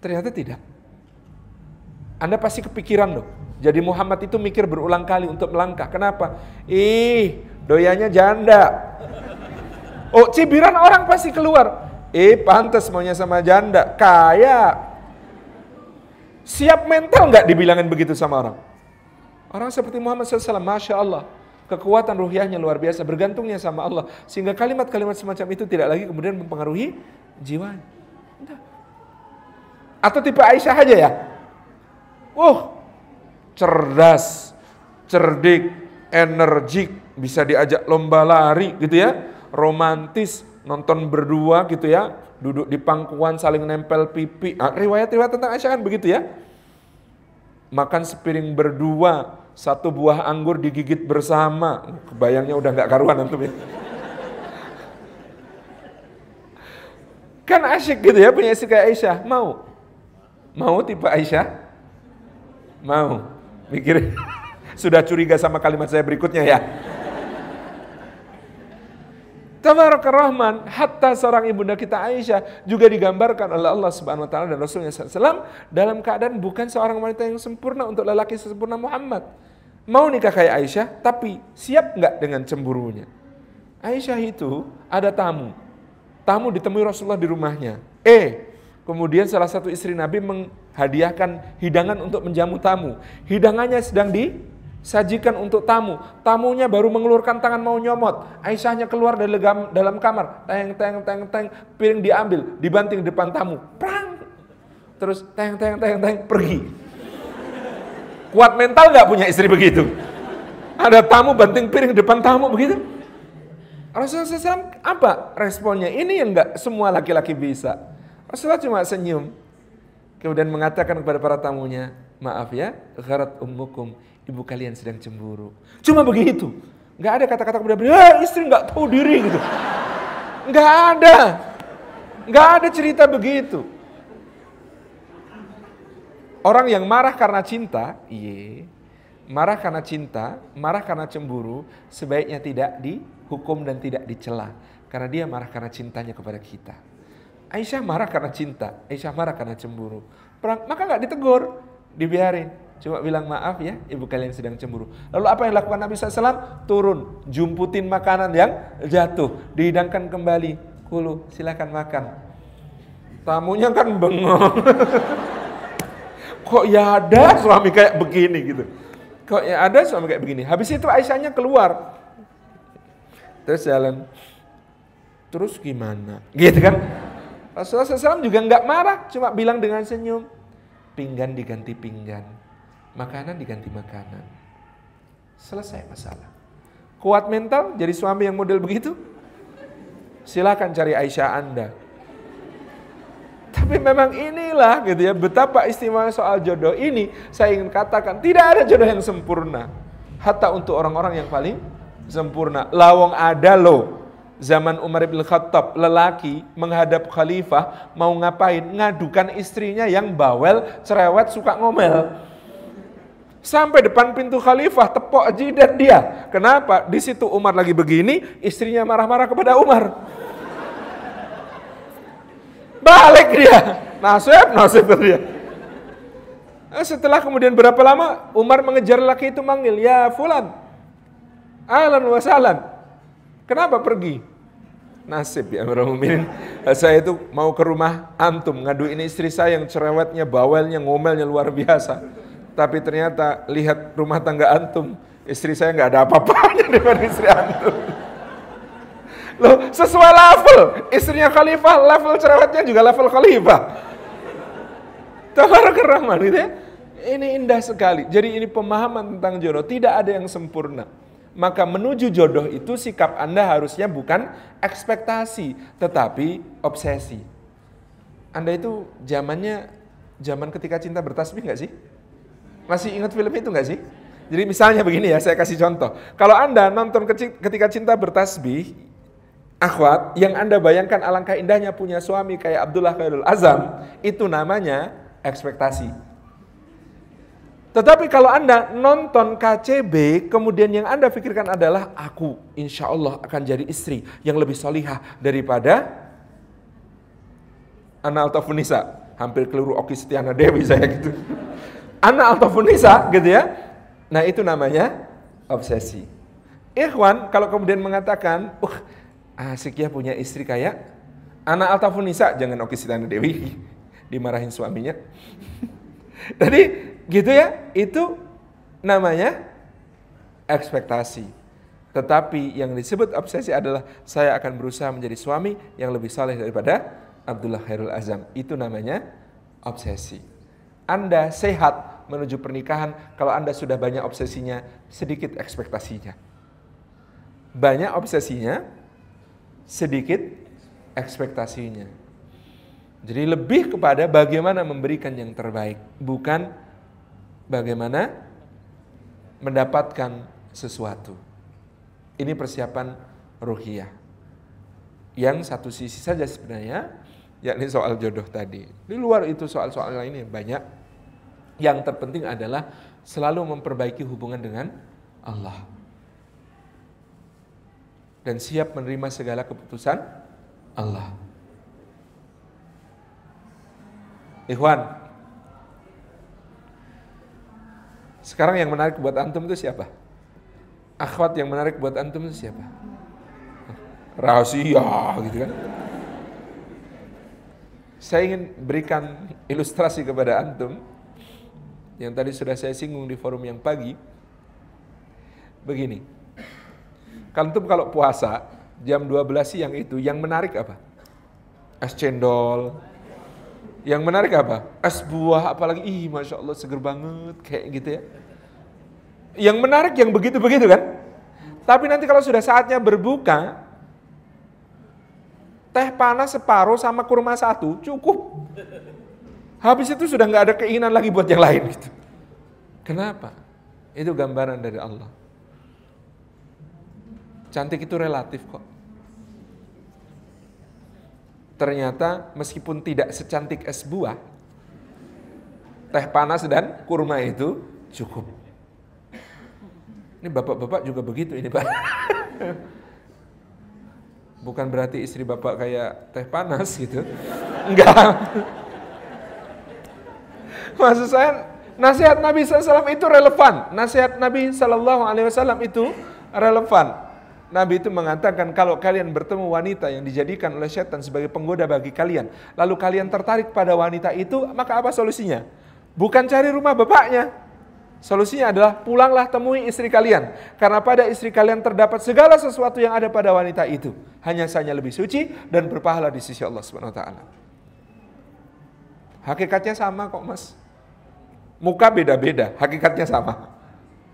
Ternyata tidak. Anda pasti kepikiran loh. Jadi Muhammad itu mikir berulang kali untuk melangkah. Kenapa? Ih, doyanya janda. Oh, cibiran orang pasti keluar. Eh, pantas maunya sama janda. Kaya. Siap mental nggak dibilangin begitu sama orang? Orang seperti Muhammad SAW, Masya Allah. Kekuatan ruhiahnya luar biasa, bergantungnya sama Allah. Sehingga kalimat-kalimat semacam itu tidak lagi kemudian mempengaruhi jiwa. Atau tipe Aisyah aja ya. Uh, cerdas, cerdik, energik, bisa diajak lomba lari gitu ya. Romantis, nonton berdua gitu ya. Duduk di pangkuan saling nempel pipi. Ah, riwayat-riwayat tentang Aisyah kan begitu ya. Makan sepiring berdua, satu buah anggur digigit bersama. Kebayangnya udah nggak karuan antum ya. Kan asyik gitu ya punya istri kayak Aisyah. Mau? Mau tipe Aisyah? Mau. Mikir. Sudah curiga sama kalimat saya berikutnya ya. Tabarak Rahman, hatta seorang ibunda kita Aisyah juga digambarkan oleh Allah Subhanahu wa taala dan Rasulnya SAW dalam keadaan bukan seorang wanita yang sempurna untuk lelaki sesempurna Muhammad. Mau nikah kayak Aisyah, tapi siap nggak dengan cemburunya? Aisyah itu ada tamu. Tamu ditemui Rasulullah di rumahnya. Eh, kemudian salah satu istri Nabi menghadiahkan hidangan untuk menjamu tamu. Hidangannya sedang di sajikan untuk tamu. Tamunya baru mengeluarkan tangan mau nyomot. Aisyahnya keluar dari dalam kamar. Teng, teng, teng, teng. Piring diambil, dibanting di depan tamu. Prang. Terus teng, teng, teng, teng, pergi. Kuat mental nggak punya istri begitu? Ada tamu banting piring depan tamu begitu? Rasulullah SAW apa responnya? Ini yang nggak semua laki-laki bisa. Rasulullah cuma senyum. Kemudian mengatakan kepada para tamunya, maaf ya, gharat ummukum ibu kalian sedang cemburu. Cuma begitu. Nggak ada kata-kata kemudian, ya istri nggak tahu diri gitu. Nggak ada. Nggak ada cerita begitu. Orang yang marah karena cinta, iya, marah karena cinta, marah karena cemburu, sebaiknya tidak dihukum dan tidak dicela. Karena dia marah karena cintanya kepada kita. Aisyah marah karena cinta, Aisyah marah karena cemburu. Perang, maka nggak ditegur, dibiarin. Cuma bilang maaf ya, ibu kalian sedang cemburu. Lalu apa yang lakukan Nabi SAW? Turun, jumputin makanan yang jatuh, dihidangkan kembali. Kulu, silakan makan. Tamunya kan bengong. Kok ya ada suami kayak begini gitu. Kok ya ada suami kayak begini. Habis itu Aisyahnya keluar. Terus jalan. Terus gimana? Gitu kan. Rasulullah SAW juga nggak marah, cuma bilang dengan senyum. Pinggan diganti pinggan makanan diganti makanan. Selesai masalah. Kuat mental jadi suami yang model begitu? Silakan cari Aisyah Anda. Tapi memang inilah gitu ya, betapa istimewa soal jodoh ini, saya ingin katakan, tidak ada jodoh yang sempurna. Hatta untuk orang-orang yang paling sempurna. Lawang ada loh, zaman Umar bin Khattab, lelaki menghadap khalifah, mau ngapain? Ngadukan istrinya yang bawel, cerewet, suka ngomel. Sampai depan pintu khalifah, tepok jidat dia. Kenapa? Di situ Umar lagi begini, istrinya marah-marah kepada Umar. Balik dia. Nasib, nasib dia. Nah, setelah kemudian berapa lama Umar mengejar laki itu manggil, ya fulan. Alan wasalan. Kenapa pergi? Nasib ya Muminin. Saya itu mau ke rumah antum ngadu ini istri saya yang cerewetnya, bawelnya, ngomelnya luar biasa. Tapi ternyata lihat rumah tangga antum, istri saya nggak ada apa-apanya dengan istri antum. Loh, sesuai level. Istrinya khalifah, level cerewetnya juga level khalifah. Tabar Rahman gitu ya. Ini indah sekali. Jadi ini pemahaman tentang jodoh. Tidak ada yang sempurna. Maka menuju jodoh itu sikap Anda harusnya bukan ekspektasi, tetapi obsesi. Anda itu zamannya zaman ketika cinta bertasbih nggak sih? Masih ingat film itu nggak sih? Jadi misalnya begini ya, saya kasih contoh. Kalau Anda nonton ketika cinta bertasbih, akhwat, yang Anda bayangkan alangkah indahnya punya suami kayak Abdullah Khairul Azam, itu namanya ekspektasi. Tetapi kalau Anda nonton KCB, kemudian yang Anda pikirkan adalah aku insya Allah akan jadi istri yang lebih solihah daripada Ana Altafunisa. Hampir keliru Oki Setiana Dewi saya gitu. Ana Altafunisa gitu ya. Nah itu namanya obsesi. Ikhwan kalau kemudian mengatakan, uh, asik ya punya istri kayak anak Altafun Nisa, jangan Oki Sitana Dewi, dimarahin suaminya. Jadi gitu ya, itu namanya ekspektasi. Tetapi yang disebut obsesi adalah saya akan berusaha menjadi suami yang lebih saleh daripada Abdullah Khairul Azam. Itu namanya obsesi. Anda sehat menuju pernikahan kalau Anda sudah banyak obsesinya, sedikit ekspektasinya. Banyak obsesinya, sedikit ekspektasinya. Jadi lebih kepada bagaimana memberikan yang terbaik, bukan bagaimana mendapatkan sesuatu. Ini persiapan ruhiyah. Yang satu sisi saja sebenarnya, yakni soal jodoh tadi. Di luar itu soal-soal lainnya banyak. Yang terpenting adalah selalu memperbaiki hubungan dengan Allah dan siap menerima segala keputusan Allah. Ikhwan, sekarang yang menarik buat antum itu siapa? Akhwat yang menarik buat antum itu siapa? Rahasia gitu kan. Saya ingin berikan ilustrasi kepada antum yang tadi sudah saya singgung di forum yang pagi. Begini, Kantum kalau puasa jam 12 siang itu yang menarik apa? Es cendol. Yang menarik apa? Es buah apalagi ih Masya Allah seger banget kayak gitu ya. Yang menarik yang begitu-begitu kan? Tapi nanti kalau sudah saatnya berbuka, teh panas separuh sama kurma satu cukup. Habis itu sudah nggak ada keinginan lagi buat yang lain gitu. Kenapa? Itu gambaran dari Allah. Cantik itu relatif kok. Ternyata meskipun tidak secantik es buah, teh panas dan kurma itu cukup. Ini bapak-bapak juga begitu ini pak. Bukan berarti istri bapak kayak teh panas gitu. Enggak. Maksud saya nasihat Nabi SAW itu relevan. Nasihat Nabi SAW itu relevan. Nabi itu mengatakan kalau kalian bertemu wanita yang dijadikan oleh setan sebagai penggoda bagi kalian, lalu kalian tertarik pada wanita itu, maka apa solusinya? Bukan cari rumah bapaknya. Solusinya adalah pulanglah temui istri kalian. Karena pada istri kalian terdapat segala sesuatu yang ada pada wanita itu. Hanya saja lebih suci dan berpahala di sisi Allah SWT. Hakikatnya sama kok mas. Muka beda-beda, hakikatnya sama.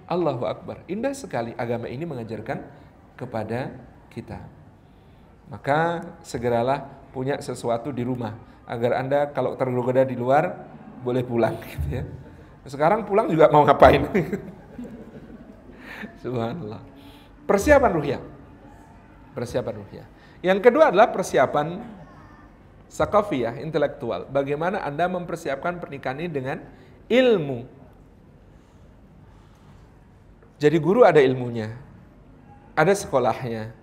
Allahu Akbar. Indah sekali agama ini mengajarkan kepada kita. Maka segeralah punya sesuatu di rumah agar Anda kalau tergoda di luar boleh pulang gitu ya. Sekarang pulang juga mau ngapain? Subhanallah. Persiapan ruhiyah. Persiapan ruhiyah. Yang kedua adalah persiapan sakafiyah, intelektual. Bagaimana Anda mempersiapkan pernikahan ini dengan ilmu. Jadi guru ada ilmunya, ada sekolahnya.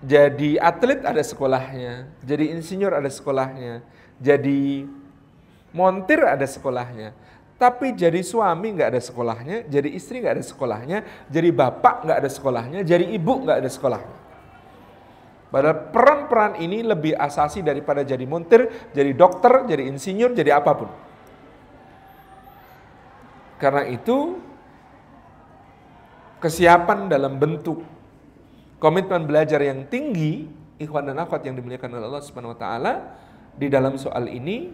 Jadi atlet ada sekolahnya, jadi insinyur ada sekolahnya, jadi montir ada sekolahnya. Tapi jadi suami nggak ada sekolahnya, jadi istri nggak ada sekolahnya, jadi bapak nggak ada sekolahnya, jadi ibu nggak ada sekolahnya. Padahal peran-peran ini lebih asasi daripada jadi montir, jadi dokter, jadi insinyur, jadi apa pun. Karena itu kesiapan dalam bentuk komitmen belajar yang tinggi, ikhwan dan akhwat yang dimuliakan oleh Allah Subhanahu wa taala, di dalam soal ini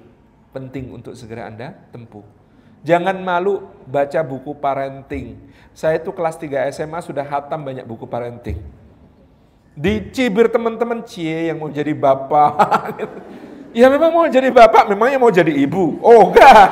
penting untuk segera Anda tempuh. Jangan malu baca buku parenting. Saya itu kelas 3 SMA sudah hatam banyak buku parenting. Dicibir teman-teman cie yang mau jadi bapak. ya memang mau jadi bapak, memangnya mau jadi ibu. Oh enggak.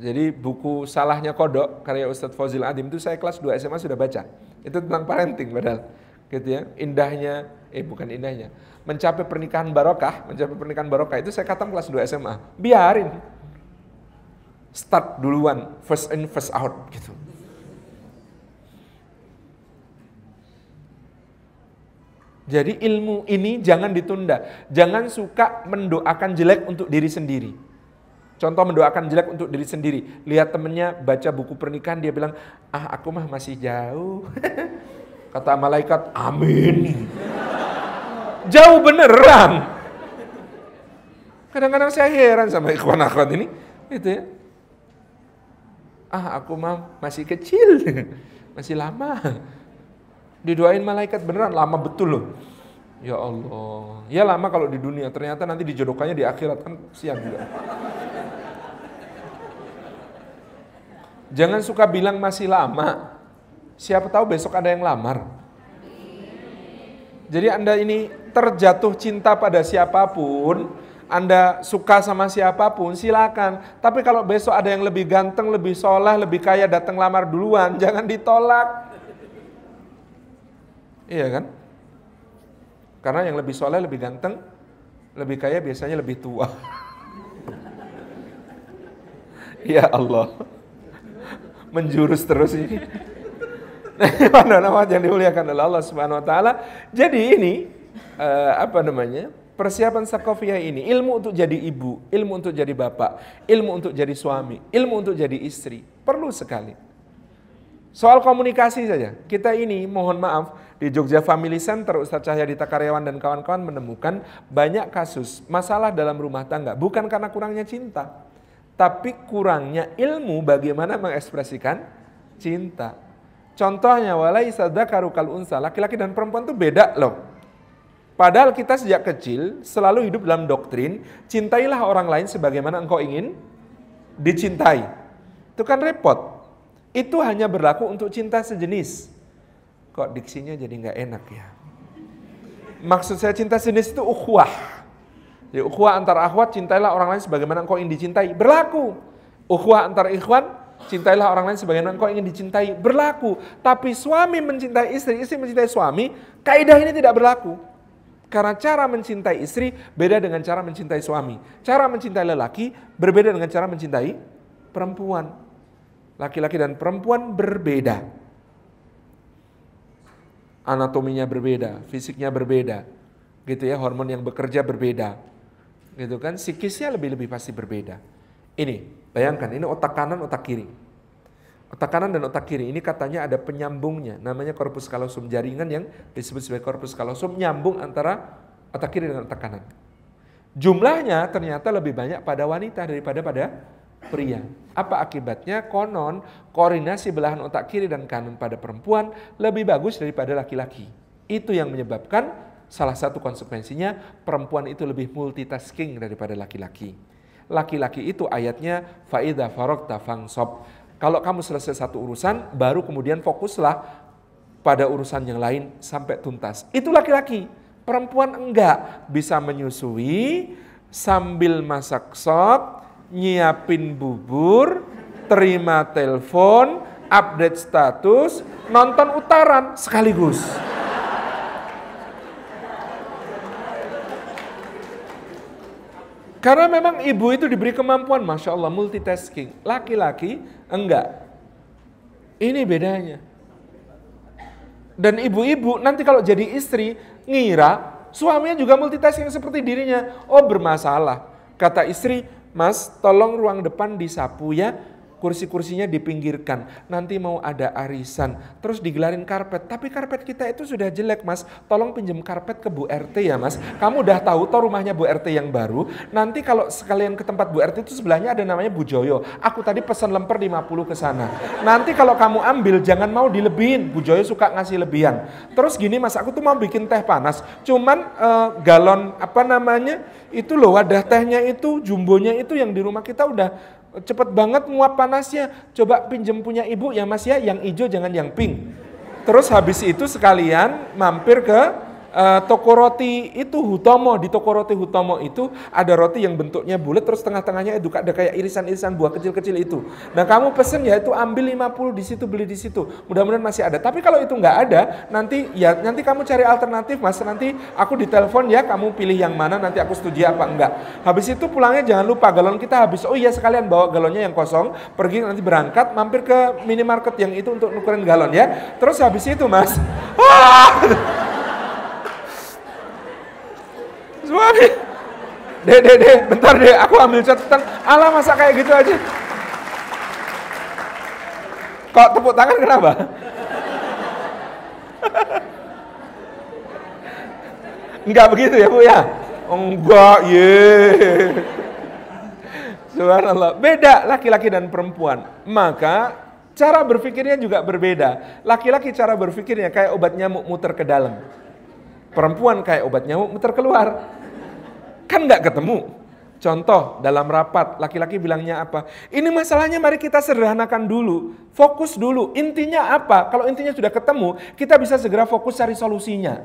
Jadi buku Salahnya Kodok karya Ustadz Fazil Adim itu saya kelas 2 SMA sudah baca. Itu tentang parenting padahal. Gitu ya. Indahnya, eh bukan indahnya. Mencapai pernikahan barokah, mencapai pernikahan barokah itu saya katakan kelas 2 SMA. Biarin. Start duluan, first in first out gitu. Jadi ilmu ini jangan ditunda. Jangan suka mendoakan jelek untuk diri sendiri. Contoh mendoakan jelek untuk diri sendiri. Lihat temennya baca buku pernikahan, dia bilang, ah aku mah masih jauh. Kata malaikat, amin. Jauh beneran. Kadang-kadang saya heran sama ikhwan akhwat ini. Gitu ya. Ah aku mah masih kecil. Masih lama. Didoain malaikat beneran, lama betul loh. Ya Allah. Ya lama kalau di dunia, ternyata nanti dijodohkannya di akhirat kan siang juga. Jangan suka bilang masih lama. Siapa tahu besok ada yang lamar. Jadi Anda ini terjatuh cinta pada siapa pun, Anda suka sama siapa pun, silakan. Tapi kalau besok ada yang lebih ganteng, lebih soleh, lebih kaya datang lamar duluan, jangan ditolak. Iya kan? Karena yang lebih soleh, lebih ganteng, lebih kaya biasanya lebih tua. ya Allah menjurus terus ini. Pada nama yang dimuliakan oleh Allah Subhanahu wa taala. Jadi ini uh, apa namanya? Persiapan sakofiyah ini ilmu untuk jadi ibu, ilmu untuk jadi bapak, ilmu untuk jadi suami, ilmu untuk jadi istri. Perlu sekali. Soal komunikasi saja. Kita ini mohon maaf di Jogja Family Center Ustadz Cahyadita Karyawan dan kawan-kawan menemukan banyak kasus masalah dalam rumah tangga bukan karena kurangnya cinta, tapi kurangnya ilmu bagaimana mengekspresikan cinta. Contohnya walai sadakaru kal unsa, laki-laki dan perempuan itu beda loh. Padahal kita sejak kecil selalu hidup dalam doktrin, cintailah orang lain sebagaimana engkau ingin dicintai. Itu kan repot. Itu hanya berlaku untuk cinta sejenis. Kok diksinya jadi nggak enak ya? Maksud saya cinta sejenis itu ukhuwah jadi ukhuwah antar akhwat, cintailah orang lain sebagaimana engkau ingin dicintai. Berlaku. Ukhuwah antar ikhwan, cintailah orang lain sebagaimana engkau ingin dicintai. Berlaku. Tapi suami mencintai istri, istri mencintai suami, kaidah ini tidak berlaku. Karena cara mencintai istri beda dengan cara mencintai suami. Cara mencintai lelaki berbeda dengan cara mencintai perempuan. Laki-laki dan perempuan berbeda. Anatominya berbeda, fisiknya berbeda. Gitu ya, hormon yang bekerja berbeda gitu kan psikisnya lebih-lebih pasti berbeda. Ini, bayangkan ini otak kanan, otak kiri. Otak kanan dan otak kiri ini katanya ada penyambungnya, namanya korpus kalosum jaringan yang disebut sebagai korpus kalosum nyambung antara otak kiri dengan otak kanan. Jumlahnya ternyata lebih banyak pada wanita daripada pada pria. Apa akibatnya? Konon koordinasi belahan otak kiri dan kanan pada perempuan lebih bagus daripada laki-laki. Itu yang menyebabkan Salah satu konsekuensinya perempuan itu lebih multitasking daripada laki-laki. Laki-laki itu ayatnya faida farok tafang sob. Kalau kamu selesai satu urusan, baru kemudian fokuslah pada urusan yang lain sampai tuntas. Itu laki-laki. Perempuan enggak bisa menyusui sambil masak sop, nyiapin bubur, terima telepon, update status, nonton utaran sekaligus. Karena memang ibu itu diberi kemampuan, Masya Allah, multitasking. Laki-laki enggak. Ini bedanya. Dan ibu-ibu nanti kalau jadi istri, ngira suaminya juga multitasking seperti dirinya. Oh bermasalah. Kata istri, mas tolong ruang depan disapu ya kursi-kursinya dipinggirkan. Nanti mau ada arisan, terus digelarin karpet. Tapi karpet kita itu sudah jelek mas, tolong pinjam karpet ke Bu RT ya mas. Kamu udah tahu toh rumahnya Bu RT yang baru. Nanti kalau sekalian ke tempat Bu RT itu sebelahnya ada namanya Bu Joyo. Aku tadi pesan lemper 50 ke sana. Nanti kalau kamu ambil jangan mau dilebihin. Bu Joyo suka ngasih lebihan. Terus gini mas, aku tuh mau bikin teh panas. Cuman uh, galon apa namanya itu loh wadah tehnya itu jumbonya itu yang di rumah kita udah cepet banget nguap panasnya. Coba pinjem punya ibu ya mas ya, yang hijau jangan yang pink. Terus habis itu sekalian mampir ke uh, toko roti itu Hutomo di toko roti Hutomo itu ada roti yang bentuknya bulat terus tengah-tengahnya itu ada kayak irisan-irisan buah kecil-kecil itu. Nah kamu pesen ya itu ambil 50 di situ beli di situ. Mudah-mudahan masih ada. Tapi kalau itu nggak ada nanti ya nanti kamu cari alternatif mas. Nanti aku ditelepon ya kamu pilih yang mana nanti aku setuju apa enggak. Habis itu pulangnya jangan lupa galon kita habis. Oh iya sekalian bawa galonnya yang kosong pergi nanti berangkat mampir ke minimarket yang itu untuk nukerin galon ya. Terus habis itu mas. suami. Dek, dek, dek, bentar deh, aku ambil catatan. Alah masa kayak gitu aja. Kok tepuk tangan kenapa? Enggak begitu ya Bu ya? Enggak, ye. Subhanallah. Beda laki-laki dan perempuan. Maka cara berpikirnya juga berbeda. Laki-laki cara berpikirnya kayak obat nyamuk muter ke dalam. Perempuan kayak obat nyamuk muter keluar. Kan nggak ketemu. Contoh dalam rapat, laki-laki bilangnya apa? Ini masalahnya mari kita sederhanakan dulu. Fokus dulu. Intinya apa? Kalau intinya sudah ketemu, kita bisa segera fokus cari solusinya.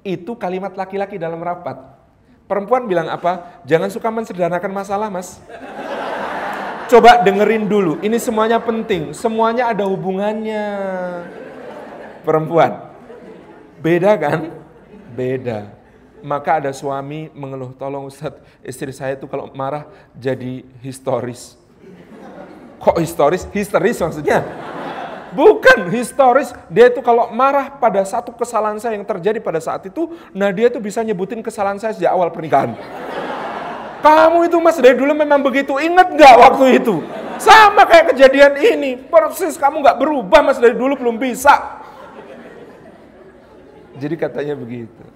Itu kalimat laki-laki dalam rapat. Perempuan bilang apa? Jangan suka mensederhanakan masalah, Mas. Coba dengerin dulu. Ini semuanya penting. Semuanya ada hubungannya. Perempuan. Beda kan? Beda maka ada suami mengeluh, tolong Ustadz, istri saya itu kalau marah jadi historis. Kok historis? Histeris maksudnya? Bukan historis, dia itu kalau marah pada satu kesalahan saya yang terjadi pada saat itu, nah dia itu bisa nyebutin kesalahan saya sejak awal pernikahan. Kamu itu mas dari dulu memang begitu, ingat gak waktu itu? Sama kayak kejadian ini, persis kamu gak berubah mas dari dulu belum bisa. Jadi katanya begitu.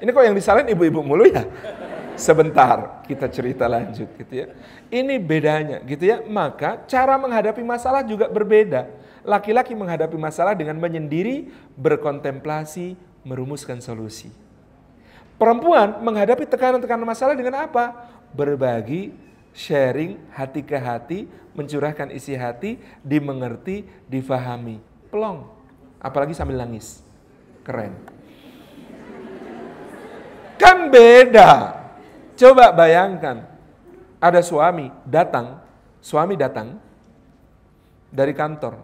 Ini kok yang disalahin ibu-ibu mulu ya? Sebentar, kita cerita lanjut gitu ya. Ini bedanya gitu ya. Maka cara menghadapi masalah juga berbeda. Laki-laki menghadapi masalah dengan menyendiri, berkontemplasi, merumuskan solusi. Perempuan menghadapi tekanan-tekanan masalah dengan apa? Berbagi, sharing, hati ke hati, mencurahkan isi hati, dimengerti, difahami. Pelong. Apalagi sambil nangis. Keren. Kan beda. Coba bayangkan, ada suami datang, suami datang dari kantor,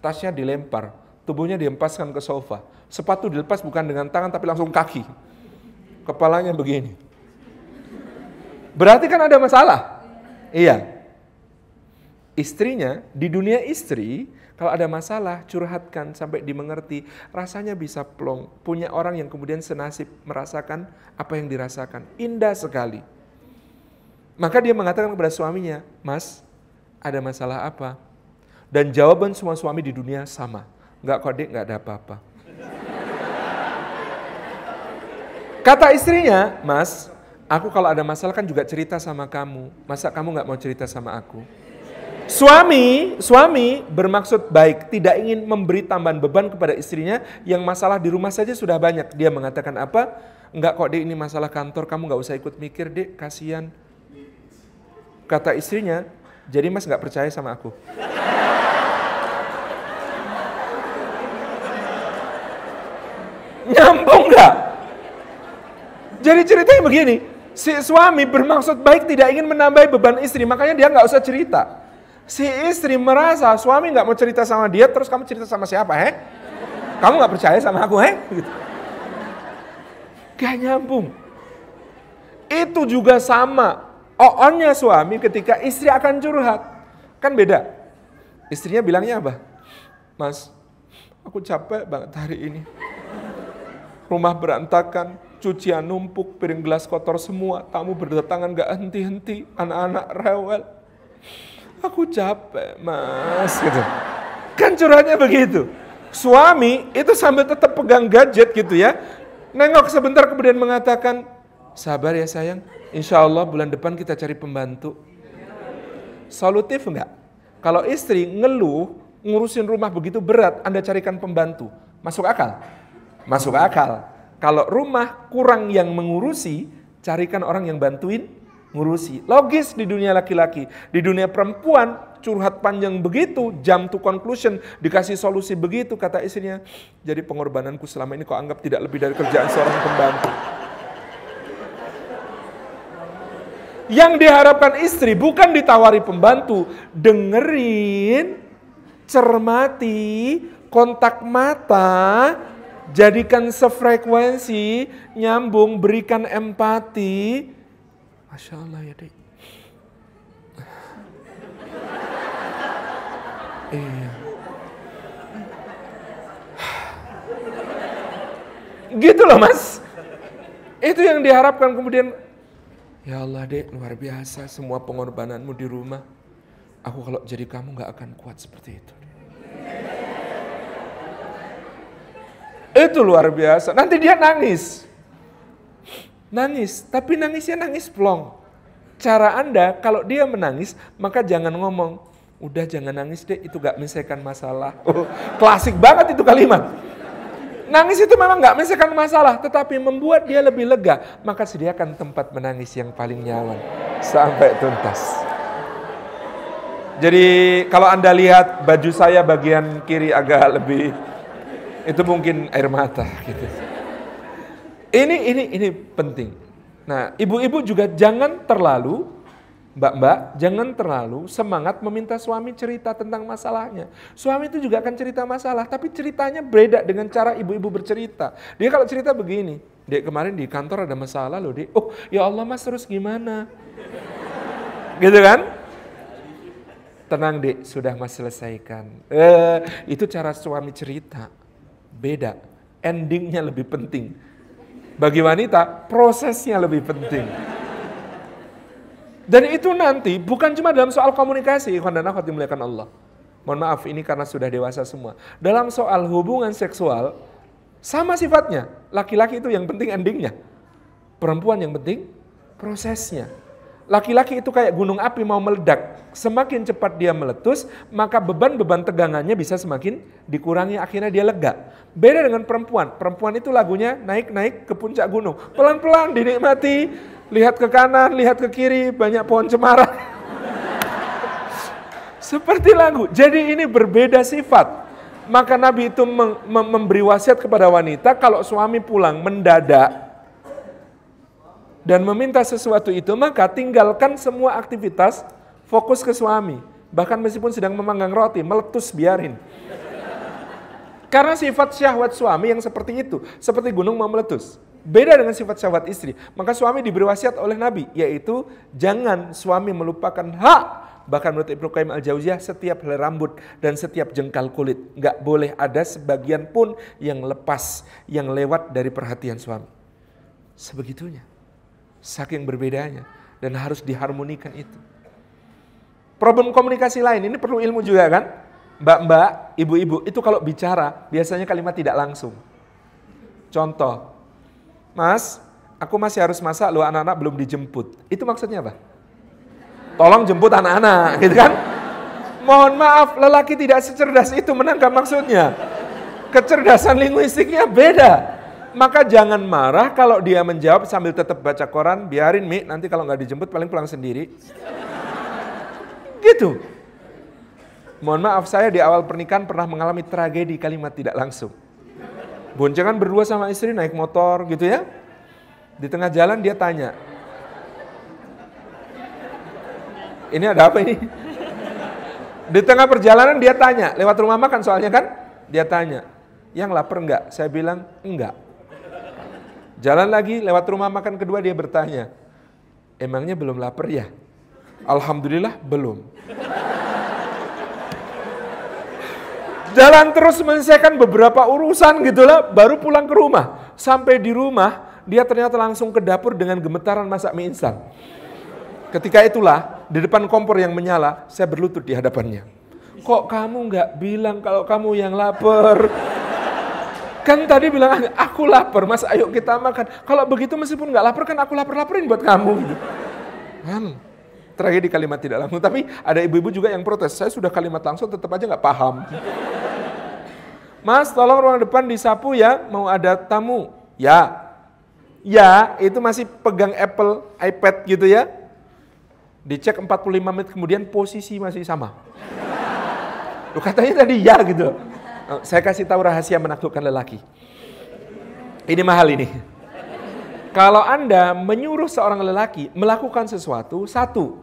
tasnya dilempar, tubuhnya diempaskan ke sofa, sepatu dilepas bukan dengan tangan tapi langsung kaki, kepalanya begini. Berarti kan ada masalah. Iya. Istrinya di dunia istri kalau ada masalah, curhatkan sampai dimengerti. Rasanya bisa plong. Punya orang yang kemudian senasib merasakan apa yang dirasakan. Indah sekali. Maka dia mengatakan kepada suaminya, Mas, ada masalah apa? Dan jawaban semua suami di dunia sama. Enggak kok dek, enggak ada apa-apa. Kata istrinya, Mas, aku kalau ada masalah kan juga cerita sama kamu. Masa kamu nggak mau cerita sama aku? Suami, suami bermaksud baik, tidak ingin memberi tambahan beban kepada istrinya yang masalah di rumah saja sudah banyak. Dia mengatakan apa? Enggak kok dek ini masalah kantor, kamu nggak usah ikut mikir deh. kasihan. Kata istrinya, jadi mas nggak percaya sama aku. Nyambung nggak? Jadi ceritanya begini, si suami bermaksud baik tidak ingin menambah beban istri, makanya dia nggak usah cerita. Si istri merasa suami nggak mau cerita sama dia, terus kamu cerita sama siapa, he? Kamu nggak percaya sama aku, he? Gitu. Gak nyambung. Itu juga sama. Oonnya suami ketika istri akan curhat. Kan beda. Istrinya bilangnya apa? Mas, aku capek banget hari ini. Rumah berantakan, cucian numpuk, piring gelas kotor semua, tamu berdatangan gak henti-henti, anak-anak rewel. Aku capek mas, gitu. Kan curhatnya begitu. Suami itu sambil tetap pegang gadget gitu ya, nengok sebentar kemudian mengatakan, sabar ya sayang, insya Allah bulan depan kita cari pembantu. Solutif enggak? Kalau istri ngeluh, ngurusin rumah begitu berat, Anda carikan pembantu. Masuk akal? Masuk akal. Kalau rumah kurang yang mengurusi, carikan orang yang bantuin ngurusi. Logis di dunia laki-laki. Di dunia perempuan, curhat panjang begitu, jam to conclusion, dikasih solusi begitu, kata istrinya. Jadi pengorbananku selama ini kau anggap tidak lebih dari kerjaan seorang pembantu. Yang diharapkan istri bukan ditawari pembantu, dengerin, cermati, kontak mata, jadikan sefrekuensi, nyambung, berikan empati. Masya Allah ya dek. Iya. Gitu loh mas. Itu yang diharapkan kemudian Ya Allah dek, luar biasa semua pengorbananmu di rumah. Aku kalau jadi kamu gak akan kuat seperti itu. Itu luar biasa. Nanti dia nangis. Nangis, tapi nangisnya nangis plong. Cara Anda, kalau dia menangis, maka jangan ngomong, udah jangan nangis deh, itu gak menyelesaikan masalah. Oh, klasik banget itu kalimat. Nangis itu memang nggak menyelesaikan masalah, tetapi membuat dia lebih lega. Maka sediakan tempat menangis yang paling nyaman sampai tuntas. Jadi kalau anda lihat baju saya bagian kiri agak lebih itu mungkin air mata gitu. Ini ini ini penting. Nah, ibu-ibu juga jangan terlalu Mbak-mbak, jangan terlalu semangat meminta suami cerita tentang masalahnya. Suami itu juga akan cerita masalah, tapi ceritanya beda dengan cara ibu-ibu bercerita. Dia kalau cerita begini, Dek kemarin di kantor ada masalah loh, Dek. Oh, ya Allah Mas terus gimana? gitu kan? Tenang Dek, sudah Mas selesaikan. Eh, itu cara suami cerita. Beda. Endingnya lebih penting. Bagi wanita, prosesnya lebih penting. Dan itu nanti bukan cuma dalam soal komunikasi, ikhwan dan akhwat dimuliakan Allah. Mohon maaf ini karena sudah dewasa semua. Dalam soal hubungan seksual, sama sifatnya. Laki-laki itu yang penting endingnya. Perempuan yang penting prosesnya. Laki-laki itu kayak gunung api mau meledak. Semakin cepat dia meletus, maka beban-beban tegangannya bisa semakin dikurangi, akhirnya dia lega. Beda dengan perempuan. Perempuan itu lagunya naik-naik ke puncak gunung. Pelan-pelan dinikmati, lihat ke kanan, lihat ke kiri, banyak pohon cemara. Seperti lagu. Jadi ini berbeda sifat. Maka Nabi itu memberi wasiat kepada wanita kalau suami pulang mendadak dan meminta sesuatu itu, maka tinggalkan semua aktivitas, fokus ke suami. Bahkan meskipun sedang memanggang roti, meletus biarin. Karena sifat syahwat suami yang seperti itu, seperti gunung mau meletus. Beda dengan sifat syahwat istri. Maka suami diberi wasiat oleh Nabi, yaitu jangan suami melupakan hak. Bahkan menurut Ibnu Qayyim al-Jauziyah, setiap helai rambut dan setiap jengkal kulit. Nggak boleh ada sebagian pun yang lepas, yang lewat dari perhatian suami. Sebegitunya. Saking berbedanya. Dan harus diharmonikan itu. Problem komunikasi lain, ini perlu ilmu juga kan? mbak-mbak, ibu-ibu itu kalau bicara biasanya kalimat tidak langsung. Contoh, Mas, aku masih harus masak, lo anak-anak belum dijemput. Itu maksudnya apa? Tolong jemput anak-anak, gitu kan? Mohon maaf, lelaki tidak secerdas itu menangkap maksudnya. Kecerdasan linguistiknya beda. Maka jangan marah kalau dia menjawab sambil tetap baca koran, biarin Mi, nanti kalau nggak dijemput paling pulang sendiri. Gitu. Mohon maaf saya di awal pernikahan pernah mengalami tragedi kalimat tidak langsung. Boncengan berdua sama istri naik motor gitu ya. Di tengah jalan dia tanya, ini ada apa ini? Di tengah perjalanan dia tanya, lewat rumah makan soalnya kan? Dia tanya, yang lapar enggak? Saya bilang, enggak. Jalan lagi, lewat rumah makan kedua dia bertanya, emangnya belum lapar ya? Alhamdulillah belum. Jalan terus menyelesaikan beberapa urusan gitulah, baru pulang ke rumah. Sampai di rumah, dia ternyata langsung ke dapur dengan gemetaran masak mie instan. Ketika itulah, di depan kompor yang menyala, saya berlutut di hadapannya. Kok kamu nggak bilang kalau kamu yang lapar? Kan tadi bilang, aku lapar, mas ayo kita makan. Kalau begitu meskipun nggak lapar, kan aku lapar-laparin buat kamu. Kan, tragedi kalimat tidak langsung. Tapi ada ibu-ibu juga yang protes, saya sudah kalimat langsung tetap aja nggak paham. Mas, tolong ruang depan disapu ya, mau ada tamu. Ya, ya itu masih pegang Apple, iPad gitu ya. Dicek 45 menit kemudian posisi masih sama. Lu katanya tadi ya gitu. Oh, saya kasih tahu rahasia menaklukkan lelaki. Ini mahal ini. Kalau Anda menyuruh seorang lelaki melakukan sesuatu, satu,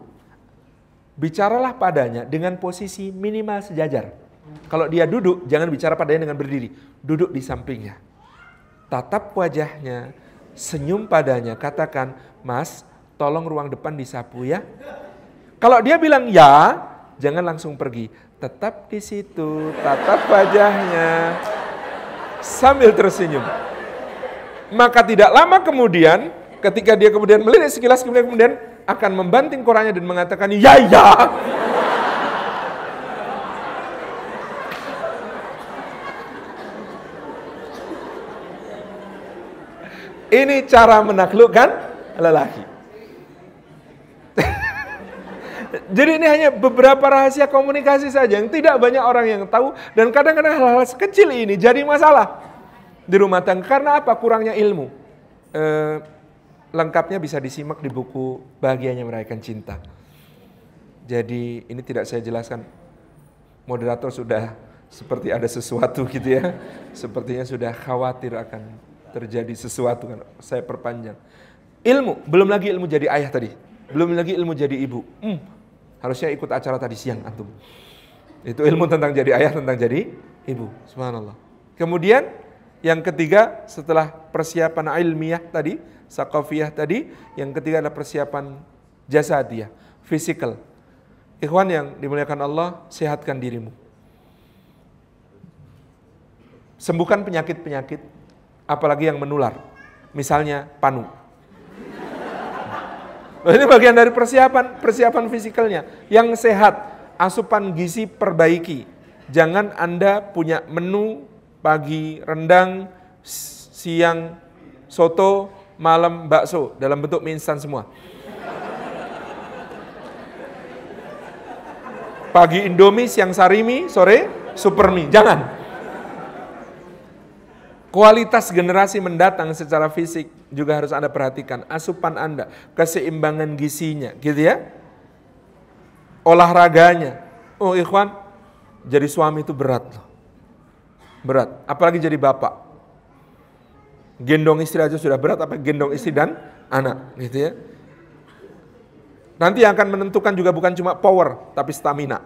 bicaralah padanya dengan posisi minimal sejajar. Kalau dia duduk, jangan bicara padanya dengan berdiri. Duduk di sampingnya. Tatap wajahnya, senyum padanya, katakan, Mas, tolong ruang depan disapu ya. Kalau dia bilang ya, jangan langsung pergi tetap di situ, tatap wajahnya, sambil tersenyum. Maka tidak lama kemudian, ketika dia kemudian melihat sekilas, kemudian kemudian akan membanting korannya dan mengatakan, ya ya. Ini cara menaklukkan lelaki. Jadi ini hanya beberapa rahasia komunikasi saja yang tidak banyak orang yang tahu dan kadang-kadang hal-hal sekecil ini jadi masalah di rumah tangga. Karena apa? Kurangnya ilmu. E, lengkapnya bisa disimak di buku Bahagianya Merayakan Cinta. Jadi ini tidak saya jelaskan. Moderator sudah seperti ada sesuatu gitu ya. Sepertinya sudah khawatir akan terjadi sesuatu kan. Saya perpanjang. Ilmu, belum lagi ilmu jadi ayah tadi. Belum lagi ilmu jadi ibu. Hmm, Harusnya ikut acara tadi siang antum. Itu ilmu tentang jadi ayah, tentang jadi ibu. Subhanallah. Kemudian yang ketiga setelah persiapan ilmiah tadi, sakofiyah tadi, yang ketiga adalah persiapan jasadiyah, physical. Ikhwan yang dimuliakan Allah, sehatkan dirimu. Sembuhkan penyakit-penyakit, apalagi yang menular. Misalnya panu. Ini bagian dari persiapan, persiapan fisikalnya. Yang sehat, asupan gizi perbaiki. Jangan Anda punya menu pagi rendang, siang soto, malam bakso dalam bentuk mie instan semua. Pagi Indomie, siang sarimi, sore super mie. Jangan. Kualitas generasi mendatang secara fisik juga harus Anda perhatikan. Asupan Anda, keseimbangan gizinya, gitu ya. Olahraganya. Oh ikhwan, jadi suami itu berat loh. Berat, apalagi jadi bapak. Gendong istri aja sudah berat, apa gendong istri dan anak, gitu ya. Nanti yang akan menentukan juga bukan cuma power, tapi stamina.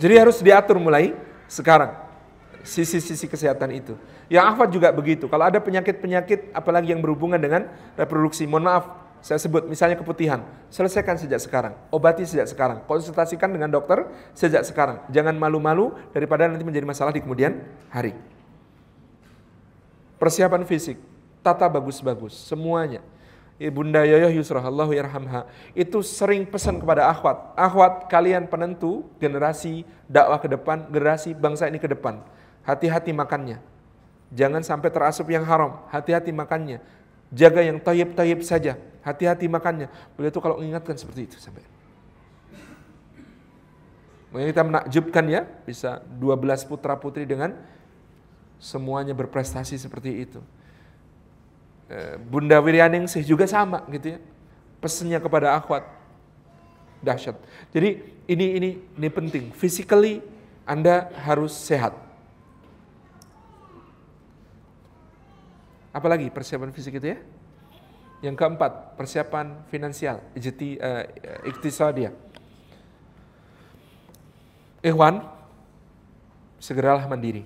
Jadi harus diatur mulai sekarang sisi-sisi kesehatan itu. Yang afat juga begitu. Kalau ada penyakit-penyakit apalagi yang berhubungan dengan reproduksi, mohon maaf, saya sebut misalnya keputihan, selesaikan sejak sekarang, obati sejak sekarang, konsultasikan dengan dokter sejak sekarang. Jangan malu-malu daripada nanti menjadi masalah di kemudian hari. Persiapan fisik, tata bagus-bagus, semuanya. Ibunda Yoyo Yusrah Allah yarhamha itu sering pesan kepada akhwat, akhwat kalian penentu generasi dakwah ke depan, generasi bangsa ini ke depan hati-hati makannya. Jangan sampai terasup yang haram, hati-hati makannya. Jaga yang tayyib-tayyib saja, hati-hati makannya. Beliau itu kalau mengingatkan seperti itu sampai. Mungkin kita menakjubkan ya, bisa 12 putra putri dengan semuanya berprestasi seperti itu. Eh, Bunda Wiryaningsih juga sama gitu ya. Pesennya kepada akhwat. Dahsyat. Jadi ini ini ini penting. Physically Anda harus sehat. Apalagi persiapan fisik itu ya? Yang keempat, persiapan finansial, ijti, uh, iktisadiyah. Ikhwan, segeralah mandiri.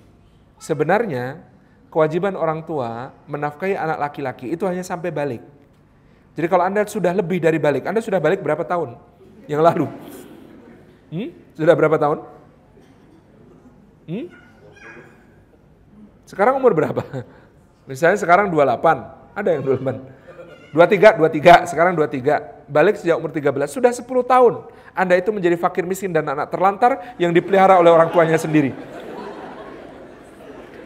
Sebenarnya kewajiban orang tua menafkahi anak laki-laki itu hanya sampai balik. Jadi kalau Anda sudah lebih dari balik, Anda sudah balik berapa tahun yang lalu? Hmm? Sudah berapa tahun? Hmm? Sekarang umur berapa? Misalnya sekarang 28, ada yang 28. 23, 23, sekarang 23. Balik sejak umur 13, sudah 10 tahun. Anda itu menjadi fakir miskin dan anak terlantar yang dipelihara oleh orang tuanya sendiri.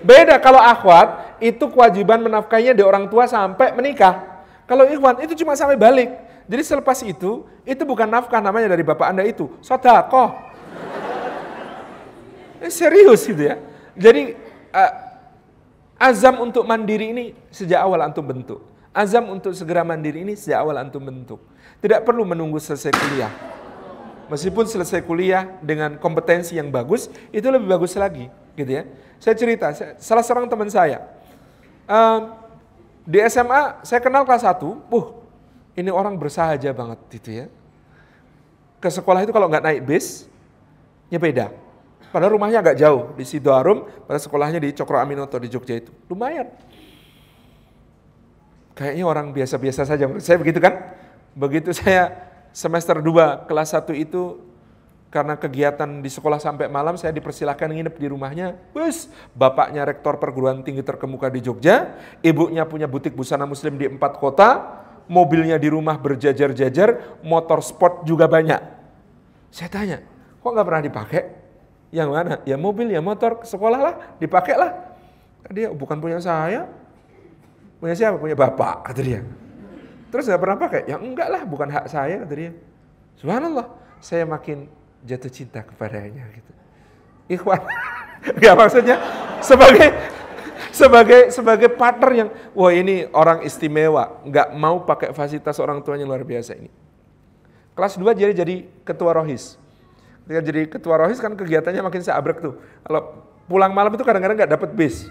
Beda kalau akhwat, itu kewajiban menafkainya di orang tua sampai menikah. Kalau ikhwan, itu cuma sampai balik. Jadi selepas itu, itu bukan nafkah namanya dari bapak Anda itu. Sodakoh. Eh, serius gitu ya. Jadi uh, azam untuk mandiri ini sejak awal antum bentuk. Azam untuk segera mandiri ini sejak awal antum bentuk. Tidak perlu menunggu selesai kuliah. Meskipun selesai kuliah dengan kompetensi yang bagus, itu lebih bagus lagi, gitu ya. Saya cerita, salah seorang teman saya, um, di SMA saya kenal kelas 1, uh, ini orang bersahaja banget, gitu ya. Ke sekolah itu kalau nggak naik bis, beda. Padahal rumahnya agak jauh, di Sidoarum, pada sekolahnya di Cokro Aminoto di Jogja itu. Lumayan kayaknya orang biasa-biasa saja. Saya begitu kan? Begitu saya semester 2 kelas 1 itu karena kegiatan di sekolah sampai malam saya dipersilahkan nginep di rumahnya. Bus, bapaknya rektor perguruan tinggi terkemuka di Jogja, ibunya punya butik busana muslim di empat kota, mobilnya di rumah berjajar-jajar, motor sport juga banyak. Saya tanya, kok nggak pernah dipakai? Yang mana? Ya mobil, ya motor, sekolah lah, dipakai lah. Dia bukan punya saya, Punya siapa? Punya bapak, kata dia. Terus nggak pernah pakai? Ya enggak lah, bukan hak saya, kata dia. Subhanallah, saya makin jatuh cinta kepadanya gitu. Ikhwan, ya maksudnya sebagai sebagai sebagai partner yang wah ini orang istimewa, nggak mau pakai fasilitas orang tuanya luar biasa ini. Kelas 2 jadi jadi ketua rohis. Ketika jadi ketua rohis kan kegiatannya makin seabrek tuh. Kalau pulang malam itu kadang-kadang nggak dapat bis.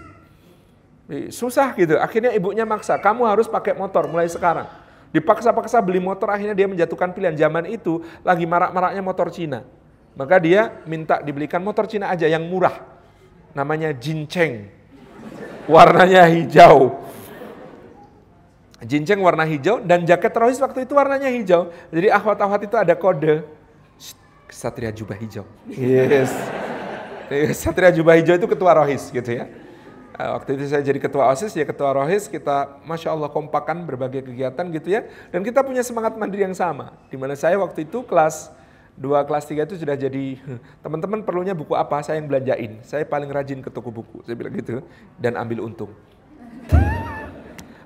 Susah gitu. Akhirnya ibunya maksa, kamu harus pakai motor mulai sekarang. Dipaksa-paksa beli motor, akhirnya dia menjatuhkan pilihan. Zaman itu lagi marak-maraknya motor Cina. Maka dia minta dibelikan motor Cina aja yang murah. Namanya Jinceng. Warnanya hijau. Jinceng warna hijau dan jaket teroris waktu itu warnanya hijau. Jadi ahwat-ahwat itu ada kode. Satria jubah hijau. Yes. Satria jubah hijau itu ketua rohis gitu ya. Eh, waktu itu saya jadi ketua OSIS, ya ketua ROHIS, kita Masya Allah kompakan berbagai kegiatan gitu ya. Dan kita punya semangat mandiri yang sama. Di mana saya waktu itu kelas 2, kelas 3 itu sudah jadi, teman-teman perlunya buku apa, saya yang belanjain. Saya paling rajin ke toko buku, saya bilang gitu. Dan ambil untung.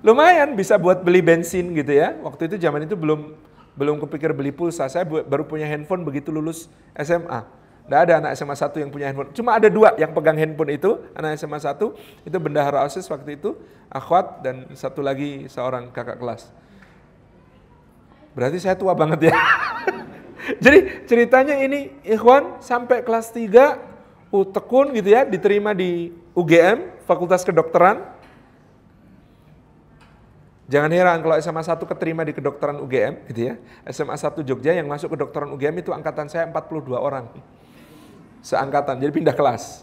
Lumayan bisa buat beli bensin gitu ya. Waktu itu zaman itu belum belum kepikir beli pulsa. Saya baru punya handphone begitu lulus SMA tidak ada anak SMA 1 yang punya handphone. Cuma ada dua yang pegang handphone itu, anak SMA 1, itu bendahara OSIS waktu itu, akhwat, dan satu lagi seorang kakak kelas. Berarti saya tua banget ya. Jadi ceritanya ini, ikhwan sampai kelas 3, uh, tekun gitu ya, diterima di UGM, Fakultas Kedokteran. Jangan heran kalau SMA 1 keterima di kedokteran UGM gitu ya. SMA 1 Jogja yang masuk kedokteran UGM itu angkatan saya 42 orang seangkatan, jadi pindah kelas.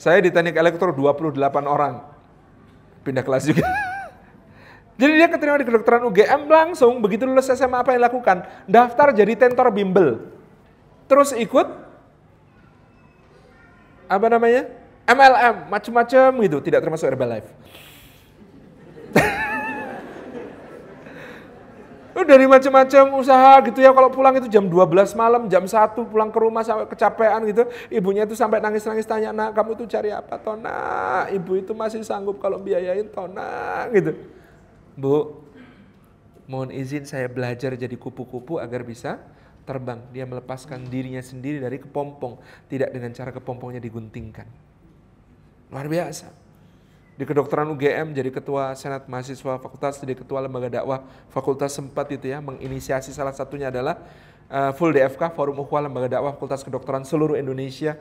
Saya di teknik elektro 28 orang, pindah kelas juga. jadi dia keterima di kedokteran UGM langsung, begitu lulus SMA apa yang lakukan? Daftar jadi tentor bimbel. Terus ikut, apa namanya? MLM, macam-macam gitu, tidak termasuk Herbalife. Dari macam-macam usaha gitu ya, kalau pulang itu jam 12 malam, jam 1 pulang ke rumah sampai kecapean gitu, ibunya itu sampai nangis-nangis tanya, nak kamu tuh cari apa Tona? Ibu itu masih sanggup kalau biayain Tona gitu. Bu, mohon izin saya belajar jadi kupu-kupu agar bisa terbang. Dia melepaskan dirinya sendiri dari kepompong, tidak dengan cara kepompongnya diguntingkan. Luar biasa di kedokteran UGM jadi ketua senat mahasiswa fakultas jadi ketua lembaga dakwah fakultas sempat itu ya menginisiasi salah satunya adalah uh, full DFK forum ukhuwah lembaga dakwah fakultas kedokteran seluruh Indonesia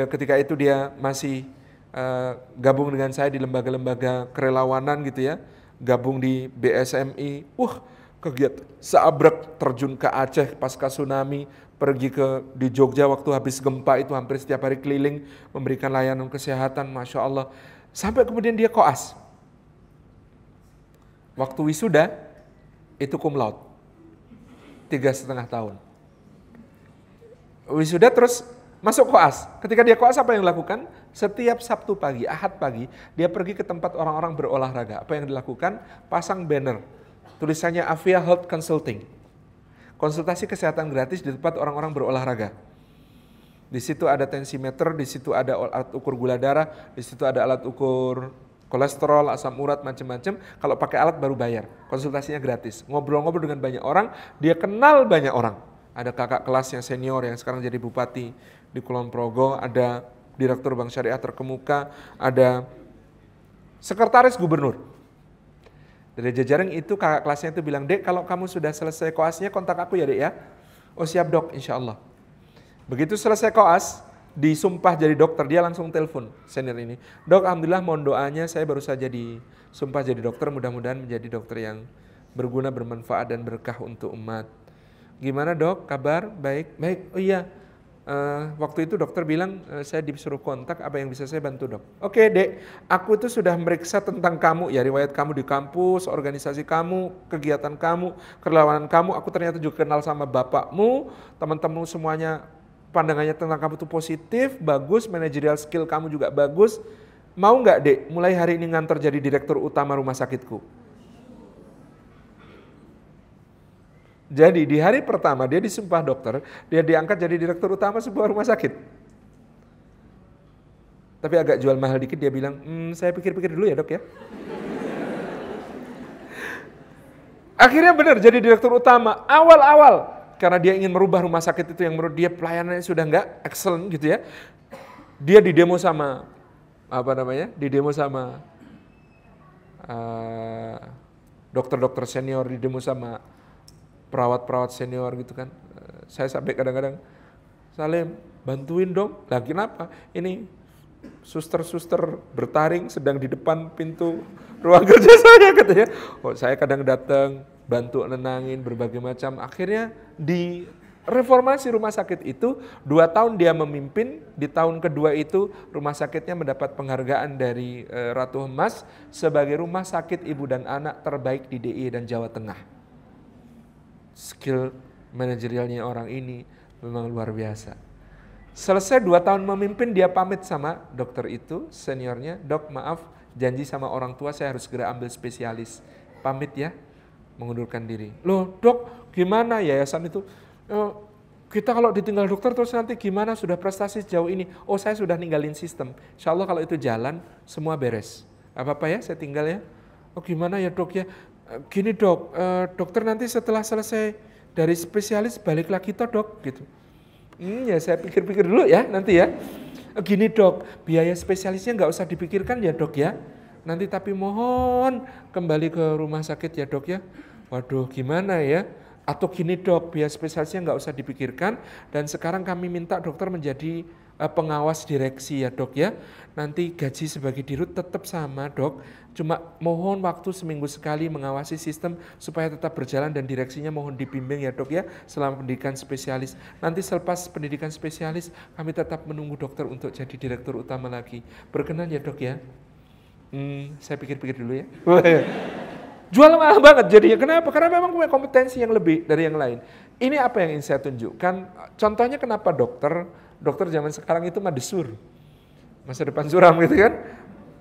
uh, ketika itu dia masih uh, gabung dengan saya di lembaga-lembaga kerelawanan gitu ya, gabung di BSMI, wah kegiatan seabrek terjun ke Aceh pasca tsunami, pergi ke di Jogja waktu habis gempa itu hampir setiap hari keliling memberikan layanan kesehatan, masya Allah. Sampai kemudian dia koas. Waktu wisuda itu cum laude, tiga setengah tahun. Wisuda terus masuk koas. Ketika dia koas apa yang dilakukan? Setiap Sabtu pagi, Ahad pagi, dia pergi ke tempat orang-orang berolahraga. Apa yang dilakukan? Pasang banner. Tulisannya Avia Health Consulting. Konsultasi kesehatan gratis di tempat orang-orang berolahraga. Di situ ada tensimeter, di situ ada alat ukur gula darah, di situ ada alat ukur kolesterol, asam urat, macam-macam. Kalau pakai alat baru bayar. Konsultasinya gratis. Ngobrol-ngobrol dengan banyak orang, dia kenal banyak orang. Ada kakak kelas yang senior yang sekarang jadi bupati di Kulon Progo, ada direktur bank syariah terkemuka, ada sekretaris gubernur. Dari jajaran itu kakak kelasnya itu bilang, Dek kalau kamu sudah selesai koasnya kontak aku ya dek ya. Oh siap dok, insya Allah. Begitu selesai koas, disumpah jadi dokter, dia langsung telepon senior ini. Dok, Alhamdulillah mohon doanya saya baru saja disumpah jadi dokter, mudah-mudahan menjadi dokter yang berguna, bermanfaat dan berkah untuk umat. Gimana dok, kabar? Baik, baik. Oh iya, Uh, waktu itu dokter bilang uh, saya disuruh kontak apa yang bisa saya bantu dok. Oke dek, aku itu sudah meriksa tentang kamu ya riwayat kamu di kampus, organisasi kamu, kegiatan kamu, kerelawanan kamu. Aku ternyata juga kenal sama bapakmu, teman-teman semuanya pandangannya tentang kamu itu positif, bagus, manajerial skill kamu juga bagus. Mau nggak dek, mulai hari ini ngantor jadi direktur utama rumah sakitku? Jadi di hari pertama dia disumpah dokter, dia diangkat jadi direktur utama sebuah rumah sakit. Tapi agak jual mahal dikit dia bilang, hmm, saya pikir-pikir dulu ya dok ya. Akhirnya benar jadi direktur utama awal-awal karena dia ingin merubah rumah sakit itu yang menurut dia pelayanannya sudah nggak excellent gitu ya. Dia di demo sama apa namanya? Di demo sama uh, dokter-dokter senior, di demo sama perawat-perawat senior gitu kan. Eh, saya sampai kadang-kadang, Salim bantuin dong. Lah kenapa? Ini suster-suster bertaring sedang di depan pintu ruang kerja saya katanya. Oh saya kadang datang bantu nenangin berbagai macam. Akhirnya di reformasi rumah sakit itu dua tahun dia memimpin. Di tahun kedua itu rumah sakitnya mendapat penghargaan dari e, Ratu Emas sebagai rumah sakit ibu dan anak terbaik di DIY dan Jawa Tengah skill manajerialnya orang ini memang luar biasa. Selesai dua tahun memimpin, dia pamit sama dokter itu, seniornya, dok maaf, janji sama orang tua saya harus segera ambil spesialis. Pamit ya, mengundurkan diri. Loh dok, gimana yayasan itu? Oh, kita kalau ditinggal dokter terus nanti gimana sudah prestasi sejauh ini? Oh saya sudah ninggalin sistem. Insya Allah kalau itu jalan, semua beres. Apa-apa ya, saya tinggal ya. Oh gimana ya dok ya? gini dok, uh, dokter nanti setelah selesai dari spesialis balik lagi toh dok gitu. Hmm, ya saya pikir-pikir dulu ya nanti ya. Gini dok, biaya spesialisnya nggak usah dipikirkan ya dok ya. Nanti tapi mohon kembali ke rumah sakit ya dok ya. Waduh gimana ya? Atau gini dok, biaya spesialisnya nggak usah dipikirkan dan sekarang kami minta dokter menjadi uh, pengawas direksi ya dok ya. Nanti gaji sebagai dirut tetap sama dok, cuma mohon waktu seminggu sekali mengawasi sistem supaya tetap berjalan dan direksinya mohon dibimbing ya dok ya selama pendidikan spesialis. Nanti selepas pendidikan spesialis kami tetap menunggu dokter untuk jadi direktur utama lagi. Berkenan ya dok ya? Hmm, saya pikir-pikir dulu ya. Jual mahal banget jadinya. Kenapa? Karena memang punya kompetensi yang lebih dari yang lain. Ini apa yang ingin saya tunjukkan. Contohnya kenapa dokter, dokter zaman sekarang itu mah desur. Masa depan suram gitu kan.